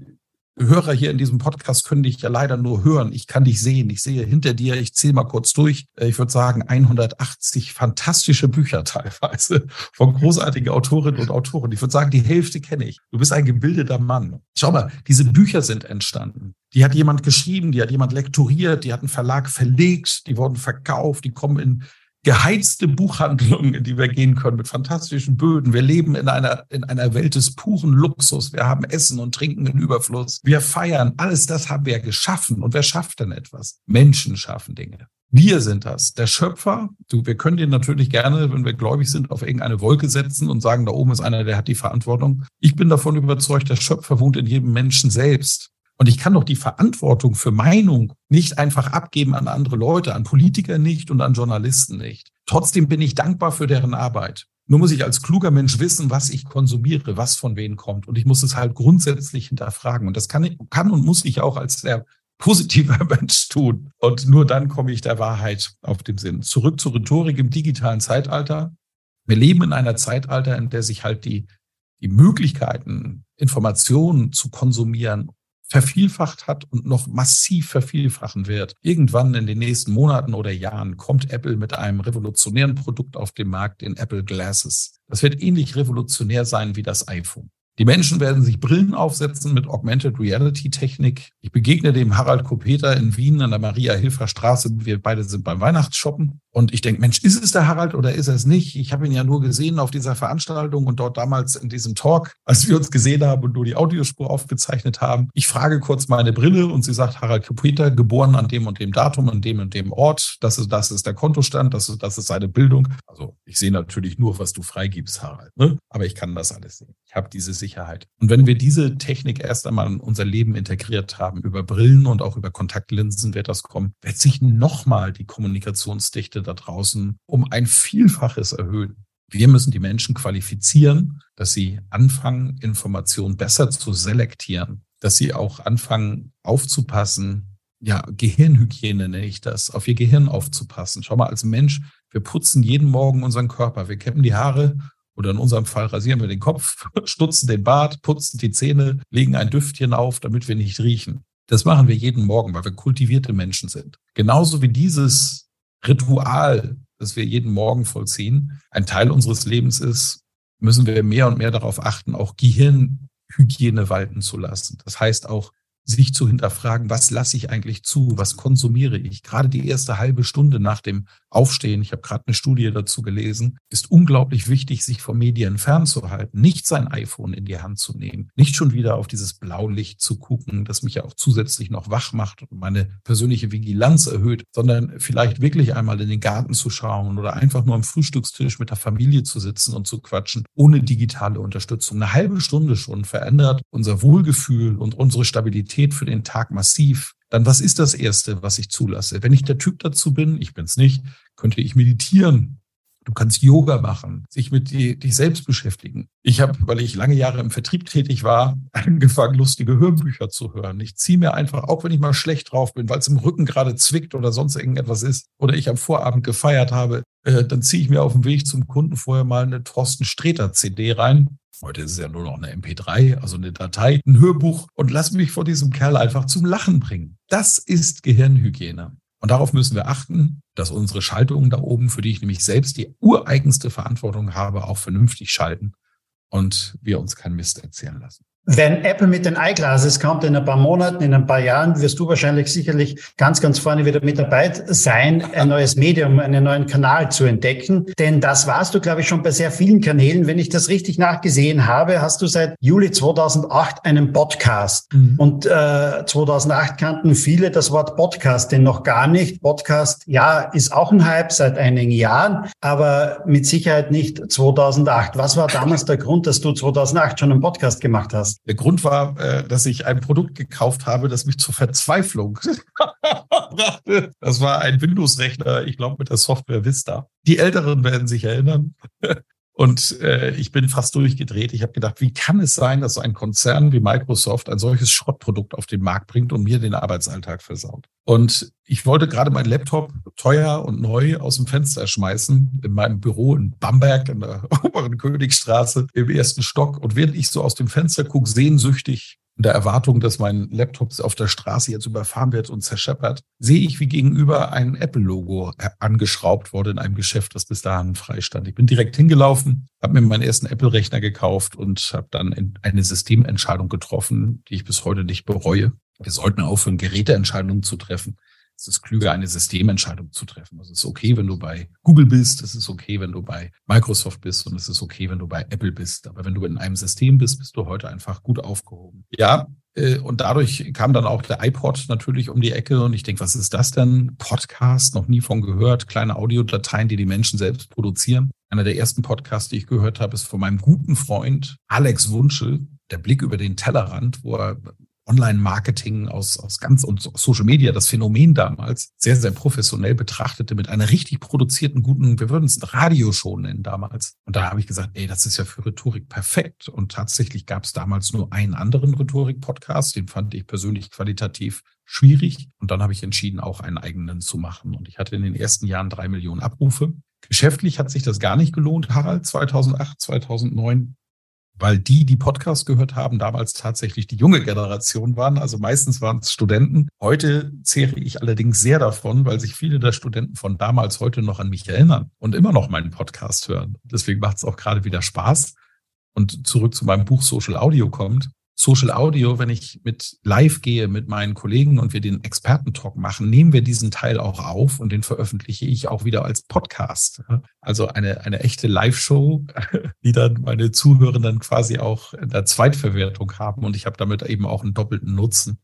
Hörer hier in diesem Podcast können dich ja leider nur hören. Ich kann dich sehen. Ich sehe hinter dir, ich zähle mal kurz durch. Ich würde sagen, 180 fantastische Bücher teilweise von großartigen Autorinnen und Autoren. Ich würde sagen, die Hälfte kenne ich. Du bist ein gebildeter Mann. Schau mal, diese Bücher sind entstanden. Die hat jemand geschrieben, die hat jemand lektoriert, die hat einen Verlag verlegt, die wurden verkauft, die kommen in geheizte Buchhandlungen, in die wir gehen können mit fantastischen Böden. Wir leben in einer, in einer Welt des puren Luxus. Wir haben Essen und Trinken in Überfluss. Wir feiern. Alles das haben wir geschaffen. Und wer schafft denn etwas? Menschen schaffen Dinge. Wir sind das. Der Schöpfer, du, wir können den natürlich gerne, wenn wir gläubig sind, auf irgendeine Wolke setzen und sagen, da oben ist einer, der hat die Verantwortung. Ich bin davon überzeugt, der Schöpfer wohnt in jedem Menschen selbst. Und ich kann doch die Verantwortung für Meinung nicht einfach abgeben an andere Leute, an Politiker nicht und an Journalisten nicht. Trotzdem bin ich dankbar für deren Arbeit. Nur muss ich als kluger Mensch wissen, was ich konsumiere, was von wem kommt. Und ich muss es halt grundsätzlich hinterfragen. Und das kann, ich, kann und muss ich auch als sehr positiver Mensch tun. Und nur dann komme ich der Wahrheit auf den Sinn. Zurück zur Rhetorik im digitalen Zeitalter. Wir leben in einer Zeitalter, in der sich halt die, die Möglichkeiten, Informationen zu konsumieren, vervielfacht hat und noch massiv vervielfachen wird. Irgendwann in den nächsten Monaten oder Jahren kommt Apple mit einem revolutionären Produkt auf den Markt, den Apple Glasses. Das wird ähnlich revolutionär sein wie das iPhone. Die Menschen werden sich Brillen aufsetzen mit Augmented Reality Technik. Ich begegne dem Harald Kopeter in Wien an der Maria-Hilfer Straße. Wir beide sind beim Weihnachtsshoppen. Und ich denke, Mensch, ist es der Harald oder ist er es nicht? Ich habe ihn ja nur gesehen auf dieser Veranstaltung und dort damals in diesem Talk, als wir uns gesehen haben und nur die Audiospur aufgezeichnet haben. Ich frage kurz meine Brille und sie sagt, Harald Kopeter, geboren an dem und dem Datum, an dem und dem Ort. Das ist, das ist der Kontostand, das ist, das ist seine Bildung. Also ich sehe natürlich nur, was du freigibst, Harald. Ne? Aber ich kann das alles sehen. Ich habe diese Sicherheit. Und wenn wir diese Technik erst einmal in unser Leben integriert haben, über Brillen und auch über Kontaktlinsen wird das kommen, wird sich nochmal die Kommunikationsdichte da draußen um ein Vielfaches erhöhen. Wir müssen die Menschen qualifizieren, dass sie anfangen, Informationen besser zu selektieren, dass sie auch anfangen aufzupassen. Ja, Gehirnhygiene nenne ich das, auf ihr Gehirn aufzupassen. Schau mal, als Mensch, wir putzen jeden Morgen unseren Körper. Wir kämmen die Haare oder in unserem Fall rasieren wir den Kopf, stutzen den Bart, putzen die Zähne, legen ein Düftchen auf, damit wir nicht riechen. Das machen wir jeden Morgen, weil wir kultivierte Menschen sind. Genauso wie dieses Ritual, das wir jeden Morgen vollziehen, ein Teil unseres Lebens ist, müssen wir mehr und mehr darauf achten, auch Gehirnhygiene walten zu lassen. Das heißt auch sich zu hinterfragen, was lasse ich eigentlich zu, was konsumiere ich. Gerade die erste halbe Stunde nach dem Aufstehen, ich habe gerade eine Studie dazu gelesen, ist unglaublich wichtig, sich von Medien fernzuhalten, nicht sein iPhone in die Hand zu nehmen, nicht schon wieder auf dieses Blaulicht zu gucken, das mich ja auch zusätzlich noch wach macht und meine persönliche Vigilanz erhöht, sondern vielleicht wirklich einmal in den Garten zu schauen oder einfach nur am Frühstückstisch mit der Familie zu sitzen und zu quatschen, ohne digitale Unterstützung. Eine halbe Stunde schon verändert unser Wohlgefühl und unsere Stabilität Qualität für den Tag massiv, dann was ist das Erste, was ich zulasse? Wenn ich der Typ dazu bin, ich bin es nicht, könnte ich meditieren. Du kannst Yoga machen, sich mit die, dich selbst beschäftigen. Ich habe, weil ich lange Jahre im Vertrieb tätig war, angefangen, lustige Hörbücher zu hören. Ich ziehe mir einfach, auch wenn ich mal schlecht drauf bin, weil es im Rücken gerade zwickt oder sonst irgendetwas ist, oder ich am Vorabend gefeiert habe, äh, dann ziehe ich mir auf dem Weg zum Kunden vorher mal eine Thorsten Sträter CD rein Heute ist es ja nur noch eine MP3, also eine Datei, ein Hörbuch und lass mich vor diesem Kerl einfach zum Lachen bringen. Das ist Gehirnhygiene. Und darauf müssen wir achten, dass unsere Schaltungen da oben, für die ich nämlich selbst die ureigenste Verantwortung habe, auch vernünftig schalten und wir uns keinen Mist erzählen lassen. Wenn Apple mit den iGlasses kommt in ein paar Monaten, in ein paar Jahren, wirst du wahrscheinlich sicherlich ganz, ganz vorne wieder mit dabei sein, ein neues Medium, einen neuen Kanal zu entdecken. Denn das warst du, glaube ich, schon bei sehr vielen Kanälen. Wenn ich das richtig nachgesehen habe, hast du seit Juli 2008 einen Podcast. Mhm. Und äh, 2008 kannten viele das Wort Podcast denn noch gar nicht. Podcast, ja, ist auch ein Hype seit einigen Jahren, aber mit Sicherheit nicht 2008. Was war damals der Grund, dass du 2008 schon einen Podcast gemacht hast? Der Grund war, äh, dass ich ein Produkt gekauft habe, das mich zur Verzweiflung brachte. Das war ein Windows-Rechner, ich glaube mit der Software Vista. Die Älteren werden sich erinnern. Und äh, ich bin fast durchgedreht. Ich habe gedacht, wie kann es sein, dass so ein Konzern wie Microsoft ein solches Schrottprodukt auf den Markt bringt und mir den Arbeitsalltag versaut? Und ich wollte gerade meinen Laptop teuer und neu aus dem Fenster schmeißen in meinem Büro in Bamberg in der oberen Königstraße im ersten Stock. Und während ich so aus dem Fenster gucke, sehnsüchtig in der Erwartung, dass mein Laptop auf der Straße jetzt überfahren wird und zerscheppert, sehe ich, wie gegenüber ein Apple-Logo angeschraubt wurde in einem Geschäft, das bis dahin frei stand. Ich bin direkt hingelaufen, habe mir meinen ersten Apple-Rechner gekauft und habe dann eine Systementscheidung getroffen, die ich bis heute nicht bereue. Wir sollten aufhören, Geräteentscheidungen zu treffen es ist klüger, eine Systementscheidung zu treffen. Es ist okay, wenn du bei Google bist, es ist okay, wenn du bei Microsoft bist und es ist okay, wenn du bei Apple bist. Aber wenn du in einem System bist, bist du heute einfach gut aufgehoben. Ja, äh, und dadurch kam dann auch der iPod natürlich um die Ecke und ich denke, was ist das denn? Podcast, noch nie von gehört, kleine Audiodateien, die die Menschen selbst produzieren. Einer der ersten Podcasts, die ich gehört habe, ist von meinem guten Freund Alex Wunschel, der Blick über den Tellerrand, wo er Online-Marketing, aus, aus ganz und Social Media, das Phänomen damals, sehr, sehr professionell betrachtete mit einer richtig produzierten, guten, wir würden es Radioshow nennen damals. Und da habe ich gesagt, ey, das ist ja für Rhetorik perfekt. Und tatsächlich gab es damals nur einen anderen Rhetorik-Podcast, den fand ich persönlich qualitativ schwierig. Und dann habe ich entschieden, auch einen eigenen zu machen. Und ich hatte in den ersten Jahren drei Millionen Abrufe. Geschäftlich hat sich das gar nicht gelohnt, Harald, 2008, 2009 weil die, die Podcast gehört haben, damals tatsächlich die junge Generation waren. Also meistens waren es Studenten. Heute zehre ich allerdings sehr davon, weil sich viele der Studenten von damals heute noch an mich erinnern und immer noch meinen Podcast hören. Deswegen macht es auch gerade wieder Spaß. Und zurück zu meinem Buch Social Audio kommt. Social Audio, wenn ich mit live gehe mit meinen Kollegen und wir den Expertentalk machen, nehmen wir diesen Teil auch auf und den veröffentliche ich auch wieder als Podcast. Also eine, eine echte Live-Show, die dann meine Zuhörenden quasi auch in der Zweitverwertung haben und ich habe damit eben auch einen doppelten Nutzen.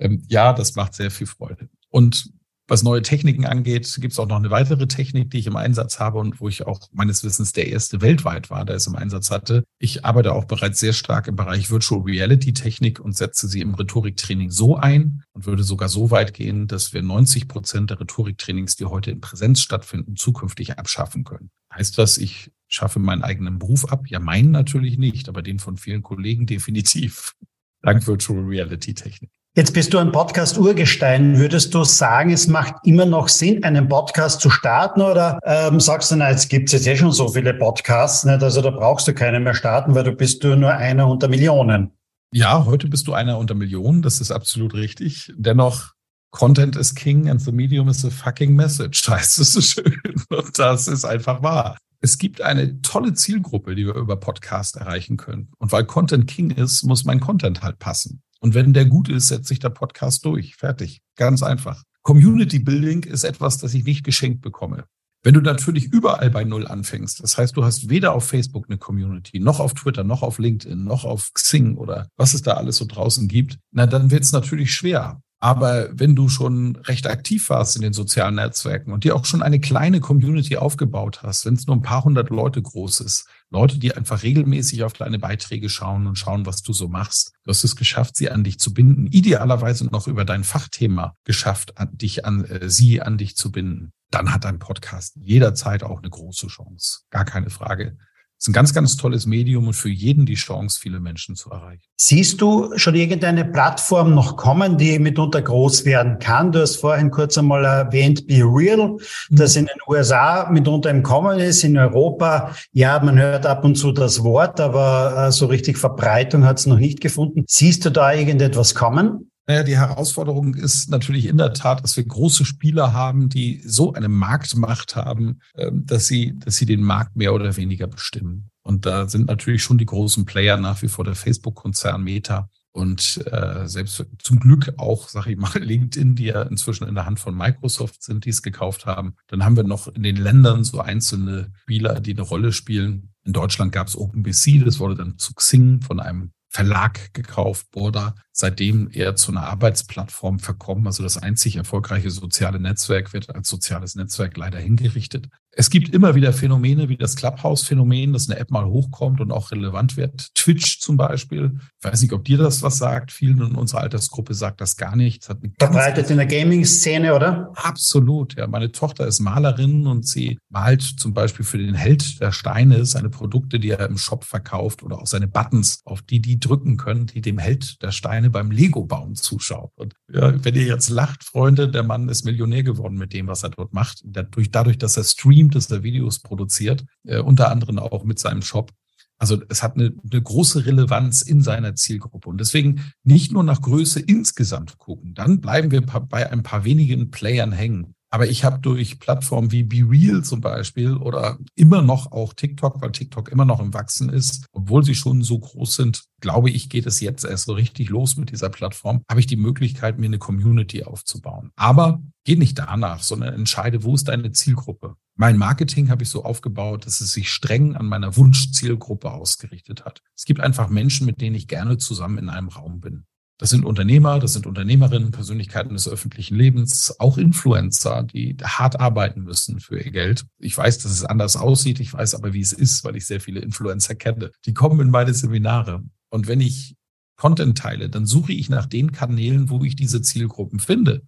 Ähm, ja, das macht sehr viel Freude. Und was neue Techniken angeht, gibt es auch noch eine weitere Technik, die ich im Einsatz habe und wo ich auch meines Wissens der erste weltweit war, der es im Einsatz hatte. Ich arbeite auch bereits sehr stark im Bereich Virtual Reality Technik und setze sie im Rhetoriktraining so ein und würde sogar so weit gehen, dass wir 90 Prozent der Rhetoriktrainings, die heute in Präsenz stattfinden, zukünftig abschaffen können. Heißt das, ich schaffe meinen eigenen Beruf ab? Ja, meinen natürlich nicht, aber den von vielen Kollegen definitiv. Dank Virtual Reality Technik. Jetzt bist du ein Podcast-Urgestein. Würdest du sagen, es macht immer noch Sinn, einen Podcast zu starten oder ähm, sagst du, na, jetzt gibt es jetzt eh schon so viele Podcasts, nicht? also da brauchst du keinen mehr starten, weil du bist du nur einer unter Millionen. Ja, heute bist du einer unter Millionen, das ist absolut richtig. Dennoch, Content is King and the Medium is a fucking message, heißt es so schön. Und das ist einfach wahr. Es gibt eine tolle Zielgruppe, die wir über Podcast erreichen können. Und weil Content King ist, muss mein Content halt passen. Und wenn der gut ist, setzt sich der Podcast durch. Fertig. Ganz einfach. Community Building ist etwas, das ich nicht geschenkt bekomme. Wenn du natürlich überall bei Null anfängst, das heißt, du hast weder auf Facebook eine Community, noch auf Twitter, noch auf LinkedIn, noch auf Xing oder was es da alles so draußen gibt, na, dann wird es natürlich schwer. Aber wenn du schon recht aktiv warst in den sozialen Netzwerken und dir auch schon eine kleine Community aufgebaut hast, wenn es nur ein paar hundert Leute groß ist, Leute, die einfach regelmäßig auf deine Beiträge schauen und schauen, was du so machst, du hast es geschafft, sie an dich zu binden, idealerweise noch über dein Fachthema geschafft, an dich an äh, sie an dich zu binden, dann hat dein Podcast jederzeit auch eine große Chance. Gar keine Frage ist ein ganz, ganz tolles Medium und für jeden die Chance, viele Menschen zu erreichen. Siehst du schon irgendeine Plattform noch kommen, die mitunter groß werden kann? Du hast vorhin kurz einmal erwähnt, Be Real, mhm. das in den USA mitunter im Kommen ist, in Europa. Ja, man hört ab und zu das Wort, aber äh, so richtig Verbreitung hat es noch nicht gefunden. Siehst du da irgendetwas kommen? Naja, die Herausforderung ist natürlich in der Tat, dass wir große Spieler haben, die so eine Marktmacht haben, ähm, dass sie, dass sie den Markt mehr oder weniger bestimmen. Und da sind natürlich schon die großen Player nach wie vor der Facebook-Konzern Meta und äh, selbst zum Glück auch, sage ich mal, LinkedIn, die ja inzwischen in der Hand von Microsoft sind, die es gekauft haben. Dann haben wir noch in den Ländern so einzelne Spieler, die eine Rolle spielen. In Deutschland gab es OpenBC, das wurde dann zu Xing von einem Verlag gekauft, Borda, seitdem eher zu einer Arbeitsplattform verkommen. Also das einzig erfolgreiche soziale Netzwerk wird als soziales Netzwerk leider hingerichtet. Es gibt immer wieder Phänomene wie das Clubhouse-Phänomen, dass eine App mal hochkommt und auch relevant wird. Twitch zum Beispiel. Ich weiß nicht, ob dir das was sagt. Vielen in unserer Altersgruppe sagt das gar nichts. Hat Verbreitet in der Gaming-Szene, oder? Absolut, ja. Meine Tochter ist Malerin und sie malt zum Beispiel für den Held der Steine seine Produkte, die er im Shop verkauft oder auch seine Buttons, auf die die drücken können, die dem Held der Steine beim Lego-Bauen zuschauen. Und ja, wenn ihr jetzt lacht, Freunde, der Mann ist Millionär geworden mit dem, was er dort macht. Dadurch, dadurch dass er streamt, streamt, dass er Videos produziert, äh, unter anderem auch mit seinem Shop. Also es hat eine, eine große Relevanz in seiner Zielgruppe. Und deswegen nicht nur nach Größe insgesamt gucken, dann bleiben wir bei ein paar wenigen Playern hängen. Aber ich habe durch Plattformen wie BeReal zum Beispiel oder immer noch auch TikTok, weil TikTok immer noch im Wachsen ist, obwohl sie schon so groß sind, glaube ich, geht es jetzt erst so richtig los mit dieser Plattform, habe ich die Möglichkeit, mir eine Community aufzubauen. Aber geh nicht danach, sondern entscheide, wo ist deine Zielgruppe. Mein Marketing habe ich so aufgebaut, dass es sich streng an meiner Wunschzielgruppe ausgerichtet hat. Es gibt einfach Menschen, mit denen ich gerne zusammen in einem Raum bin. Das sind Unternehmer, das sind Unternehmerinnen, Persönlichkeiten des öffentlichen Lebens, auch Influencer, die hart arbeiten müssen für ihr Geld. Ich weiß, dass es anders aussieht, ich weiß aber, wie es ist, weil ich sehr viele Influencer kenne. Die kommen in meine Seminare. Und wenn ich Content teile, dann suche ich nach den Kanälen, wo ich diese Zielgruppen finde.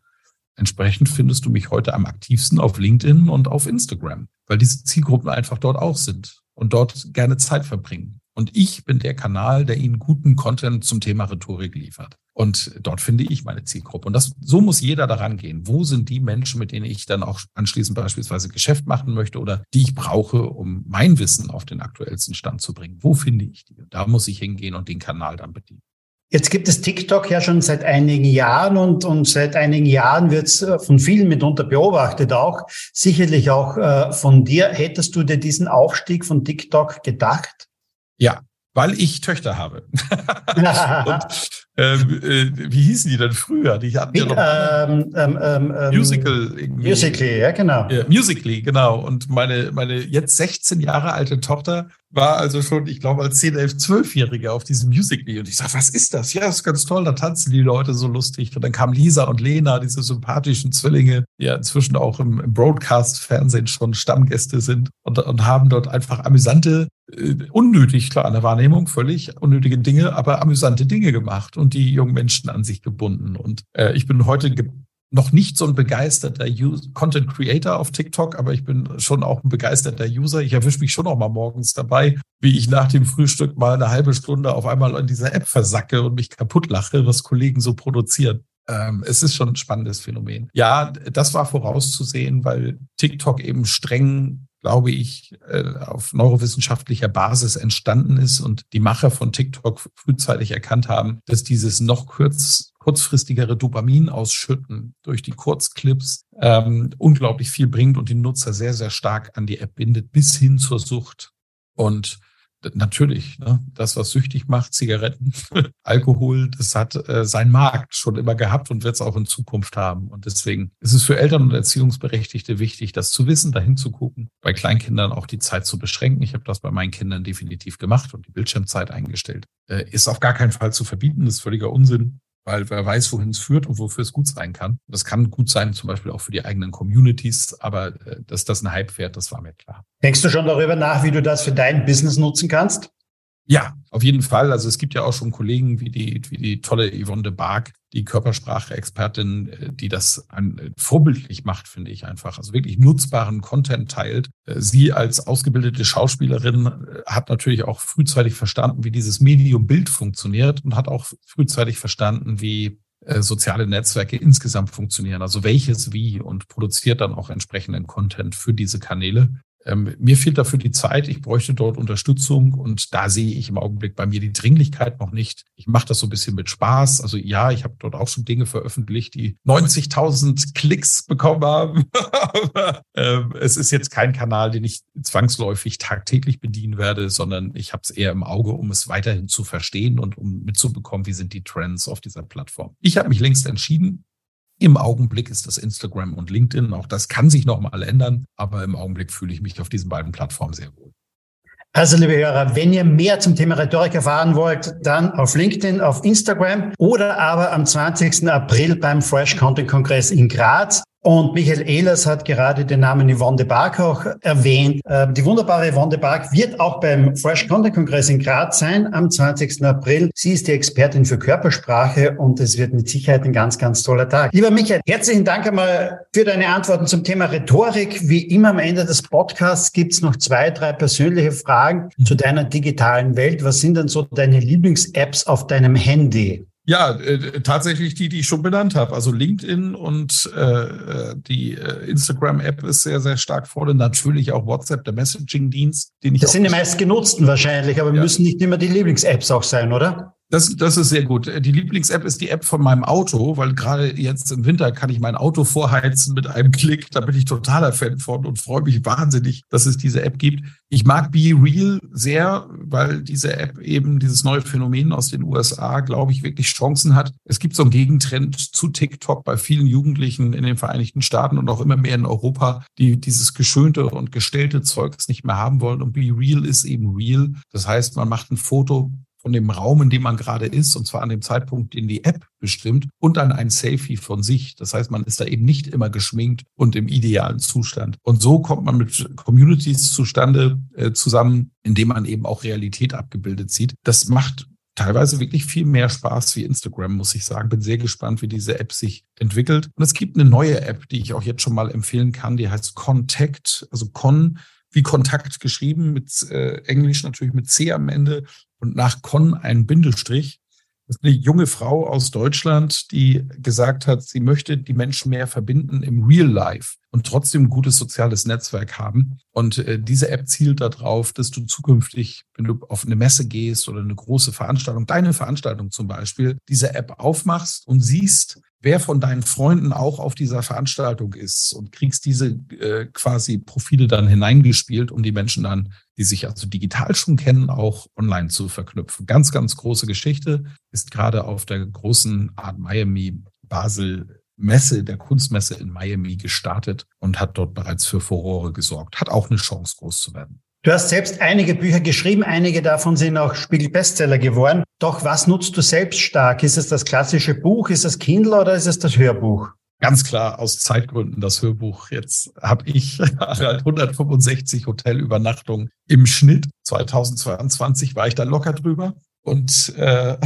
Entsprechend findest du mich heute am aktivsten auf LinkedIn und auf Instagram, weil diese Zielgruppen einfach dort auch sind und dort gerne Zeit verbringen. Und ich bin der Kanal, der Ihnen guten Content zum Thema Rhetorik liefert. Und dort finde ich meine Zielgruppe. Und das, so muss jeder daran gehen. Wo sind die Menschen, mit denen ich dann auch anschließend beispielsweise Geschäft machen möchte oder die ich brauche, um mein Wissen auf den aktuellsten Stand zu bringen? Wo finde ich die? Und da muss ich hingehen und den Kanal dann bedienen. Jetzt gibt es TikTok ja schon seit einigen Jahren und, und seit einigen Jahren wird es äh, von vielen mitunter beobachtet auch, sicherlich auch äh, von dir. Hättest du dir diesen Aufstieg von TikTok gedacht? Ja, weil ich Töchter habe. und, ähm, äh, wie hießen die denn früher? Die hatten ja noch ähm, ähm, ähm, ähm Musical. Irgendwie. Musically, ja, genau. Ja, Musically, genau. Und meine, meine jetzt 16 Jahre alte Tochter war also schon, ich glaube, als 10, 11, 12-Jährige auf diesem Musical.ly. Und ich sage, was ist das? Ja, das ist ganz toll, da tanzen die Leute so lustig. Und dann kamen Lisa und Lena, diese sympathischen Zwillinge, die ja inzwischen auch im, Broadcast-Fernsehen schon Stammgäste sind und, und haben dort einfach amüsante, äh, unnötig, klar, der Wahrnehmung, völlig unnötige Dinge, aber amüsante Dinge gemacht und die jungen Menschen an sich gebunden. Und äh, ich bin heute noch nicht so ein begeisterter Content Creator auf TikTok, aber ich bin schon auch ein begeisterter User. Ich erwische mich schon auch mal morgens dabei, wie ich nach dem Frühstück mal eine halbe Stunde auf einmal in dieser App versacke und mich kaputt lache, was Kollegen so produzieren. Ähm, es ist schon ein spannendes Phänomen. Ja, das war vorauszusehen, weil TikTok eben streng glaube ich, äh, auf neurowissenschaftlicher Basis entstanden ist und die Macher von TikTok frühzeitig erkannt haben, dass dieses noch kurz, kurzfristigere Dopamin ausschütten durch die Kurzclips ähm, unglaublich viel bringt und den Nutzer sehr, sehr stark an die App bindet, bis hin zur Sucht. Und natürlich, ne, das, was süchtig macht, Zigaretten, Alkohol, das hat äh, seinen Markt schon immer gehabt und wird es auch in Zukunft haben. Und deswegen ist es für Eltern und Erziehungsberechtigte wichtig, das zu wissen, dahin zu gucken, bei Kleinkindern auch die Zeit zu beschränken. Ich habe das bei meinen Kindern definitiv gemacht und die Bildschirmzeit eingestellt. Äh, ist auf gar keinen Fall zu verbieten, ist völliger Unsinn weil wer weiß, wohin es führt und wofür es gut sein kann. Das kann gut sein, zum Beispiel auch für die eigenen Communities, aber äh, dass das ein Hype fährt, das war mir klar. Denkst du schon darüber nach, wie du das für dein Business nutzen kannst? Ja, auf jeden Fall. Also es gibt ja auch schon Kollegen wie die, wie die tolle Yvonne de Barg, die Körpersprache-Expertin, äh, die das an, äh, vorbildlich macht, finde ich einfach. Also wirklich nutzbaren Content teilt. Äh, sie als ausgebildete Schauspielerin hat natürlich auch frühzeitig verstanden, wie dieses Medium Bild funktioniert und hat auch frühzeitig verstanden, wie soziale Netzwerke insgesamt funktionieren, also welches wie und produziert dann auch entsprechenden Content für diese Kanäle. Ähm, mir fehlt dafür die Zeit. Ich bräuchte dort Unterstützung und da sehe ich im Augenblick bei mir die Dringlichkeit noch nicht. Ich mache das so ein bisschen mit Spaß. Also ja, ich habe dort auch schon Dinge veröffentlicht, die 90.000 Klicks bekommen haben. Aber ähm, es ist jetzt kein Kanal, den ich zwangsläufig tagtäglich bedienen werde, sondern ich habe es eher im Auge, um es weiterhin zu verstehen und um mitzubekommen, wie sind die Trends auf dieser Plattform. Ich habe mich längst entschieden, im Augenblick ist das Instagram und LinkedIn. Auch das kann sich nochmal ändern. Aber im Augenblick fühle ich mich auf diesen beiden Plattformen sehr wohl. Also, liebe Hörer, wenn ihr mehr zum Thema Rhetorik erfahren wollt, dann auf LinkedIn, auf Instagram oder aber am 20. April beim Fresh Content Kongress in Graz. Und Michael Ehlers hat gerade den Namen Yvonne de Barg auch erwähnt. Ähm, die wunderbare Yvonne de Barg wird auch beim Fresh Content Kongress in Graz sein am 20. April. Sie ist die Expertin für Körpersprache und es wird mit Sicherheit ein ganz, ganz toller Tag. Lieber Michael, herzlichen Dank einmal für deine Antworten zum Thema Rhetorik. Wie immer am Ende des Podcasts gibt es noch zwei, drei persönliche Fragen zu deiner digitalen Welt. Was sind denn so deine Lieblings-Apps auf deinem Handy? Ja, äh, tatsächlich die, die ich schon benannt habe. Also LinkedIn und äh, die äh, Instagram-App ist sehr, sehr stark vorne. Natürlich auch WhatsApp, der Messaging-Dienst, den ich. Das sind die meist genutzten wahrscheinlich, aber ja. müssen nicht immer die Lieblings-Apps auch sein, oder? Das, das ist sehr gut. Die Lieblings-App ist die App von meinem Auto, weil gerade jetzt im Winter kann ich mein Auto vorheizen mit einem Klick. Da bin ich totaler Fan von und freue mich wahnsinnig, dass es diese App gibt. Ich mag Be Real sehr, weil diese App eben dieses neue Phänomen aus den USA, glaube ich, wirklich Chancen hat. Es gibt so einen Gegentrend zu TikTok bei vielen Jugendlichen in den Vereinigten Staaten und auch immer mehr in Europa, die dieses geschönte und gestellte Zeugs nicht mehr haben wollen. Und Be Real ist eben real. Das heißt, man macht ein Foto, von dem Raum, in dem man gerade ist, und zwar an dem Zeitpunkt, den die App bestimmt, und dann ein Selfie von sich. Das heißt, man ist da eben nicht immer geschminkt und im idealen Zustand. Und so kommt man mit Communities zustande äh, zusammen, indem man eben auch Realität abgebildet sieht. Das macht teilweise wirklich viel mehr Spaß wie Instagram, muss ich sagen. Bin sehr gespannt, wie diese App sich entwickelt. Und es gibt eine neue App, die ich auch jetzt schon mal empfehlen kann, die heißt Contact, also Con wie Kontakt geschrieben, mit äh, Englisch natürlich mit C am Ende und nach Con ein Bindestrich. Das ist eine junge Frau aus Deutschland, die gesagt hat, sie möchte die Menschen mehr verbinden im Real Life und trotzdem ein gutes soziales Netzwerk haben. Und äh, diese App zielt darauf, dass du zukünftig, wenn du auf eine Messe gehst oder eine große Veranstaltung, deine Veranstaltung zum Beispiel, diese App aufmachst und siehst, wer von deinen Freunden auch auf dieser Veranstaltung ist und kriegst diese äh, quasi Profile dann hineingespielt, um die Menschen dann, die sich also digital schon kennen, auch online zu verknüpfen. Ganz, ganz große Geschichte ist gerade auf der großen Art Miami Basel Messe, der Kunstmesse in Miami gestartet und hat dort bereits für Furore gesorgt. Hat auch eine Chance, groß zu werden. Du hast selbst einige Bücher geschrieben, einige davon sind auch Spiegel-Bestseller geworden. Doch was nutzt du selbst stark? Ist es das klassische Buch, ist es Kindle oder ist es das Hörbuch? Ganz klar aus Zeitgründen das Hörbuch. Jetzt habe ich 165 Hotelübernachtungen im Schnitt. 2022 war ich da locker drüber. Und äh,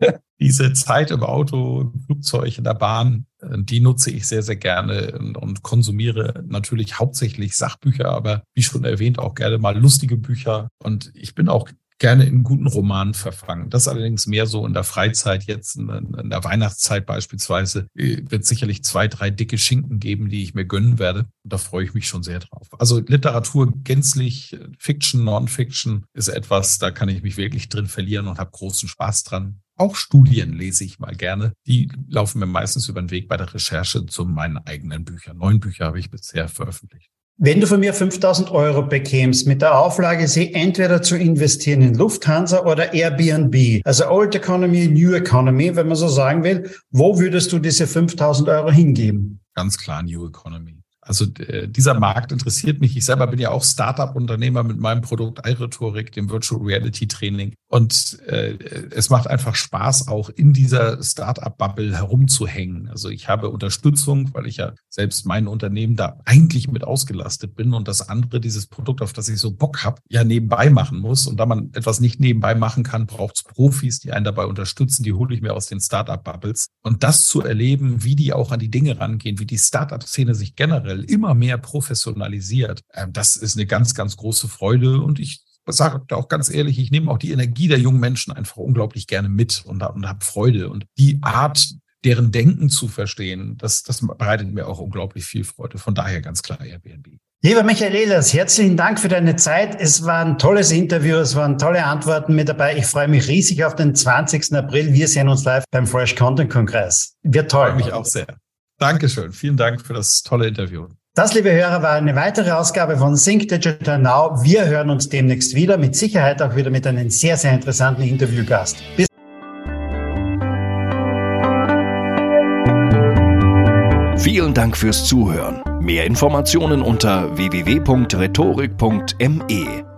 diese Zeit im Auto, im Flugzeug, in der Bahn, äh, die nutze ich sehr, sehr gerne und, und, konsumiere natürlich hauptsächlich Sachbücher, aber wie schon erwähnt, auch gerne mal lustige Bücher. Und ich bin auch gerne in guten Romanen verfangen. Das allerdings mehr so in der Freizeit jetzt, in, der Weihnachtszeit beispielsweise, äh, wird sicherlich zwei, drei dicke Schinken geben, die ich mir gönnen werde. Und da freue ich mich schon sehr drauf. Also Literatur gänzlich, Fiction, Non-Fiction ist etwas, da kann ich mich wirklich drin verlieren und habe großen Spaß dran. Auch Studien lese ich mal gerne. Die laufen mir meistens über den Weg bei der Recherche zu meinen eigenen Büchern. Neun Bücher habe ich bisher veröffentlicht. Wenn du von mir 5000 Euro bekämst, mit der Auflage, sie entweder zu investieren in Lufthansa oder Airbnb, also Old Economy, New Economy, wenn man so sagen will, wo würdest du diese 5000 Euro hingeben? Ganz klar New Economy. Also äh, dieser Markt interessiert mich. Ich selber bin ja auch Startup-Unternehmer mit meinem Produkt iRhetorik, dem Virtual Reality Training. Und äh, es macht einfach Spaß, auch in dieser Startup-Bubble herumzuhängen. Also ich habe Unterstützung, weil ich ja selbst mein Unternehmen da eigentlich mit ausgelastet bin und das andere, dieses Produkt, auf das ich so Bock habe, ja nebenbei machen muss. Und da man etwas nicht nebenbei machen kann, braucht es Profis, die einen dabei unterstützen. Die hole ich mir aus den Startup-Bubbles. Und das zu erleben, wie die auch an die Dinge rangehen, wie die Startup-Szene sich generell immer mehr professionalisiert. Ähm, das ist eine ganz, ganz große Freude und ich sage auch ganz ehrlich, ich nehme auch die Energie der jungen Menschen einfach unglaublich gerne mit und, und habe Freude. Und die Art, deren Denken zu verstehen, das, das bereitet mir auch unglaublich viel Freude. Von daher ganz klar Airbnb. Lieber Michael Ehlers, herzlichen Dank für deine Zeit. Es war ein tolles Interview, es waren tolle Antworten mit dabei. Ich freue mich riesig auf den 20. April. Wir sehen uns live beim Fresh Content Kongress. Wird toll. Ich freue mich auch sehr. Dankeschön. Vielen Dank für das tolle Interview. Das, liebe Hörer, war eine weitere Ausgabe von Think Digital Now. Wir hören uns demnächst wieder, mit Sicherheit auch wieder mit einem sehr, sehr interessanten Interviewgast. Bis Vielen Dank fürs Zuhören. Mehr Informationen unter www.rhetorik.me.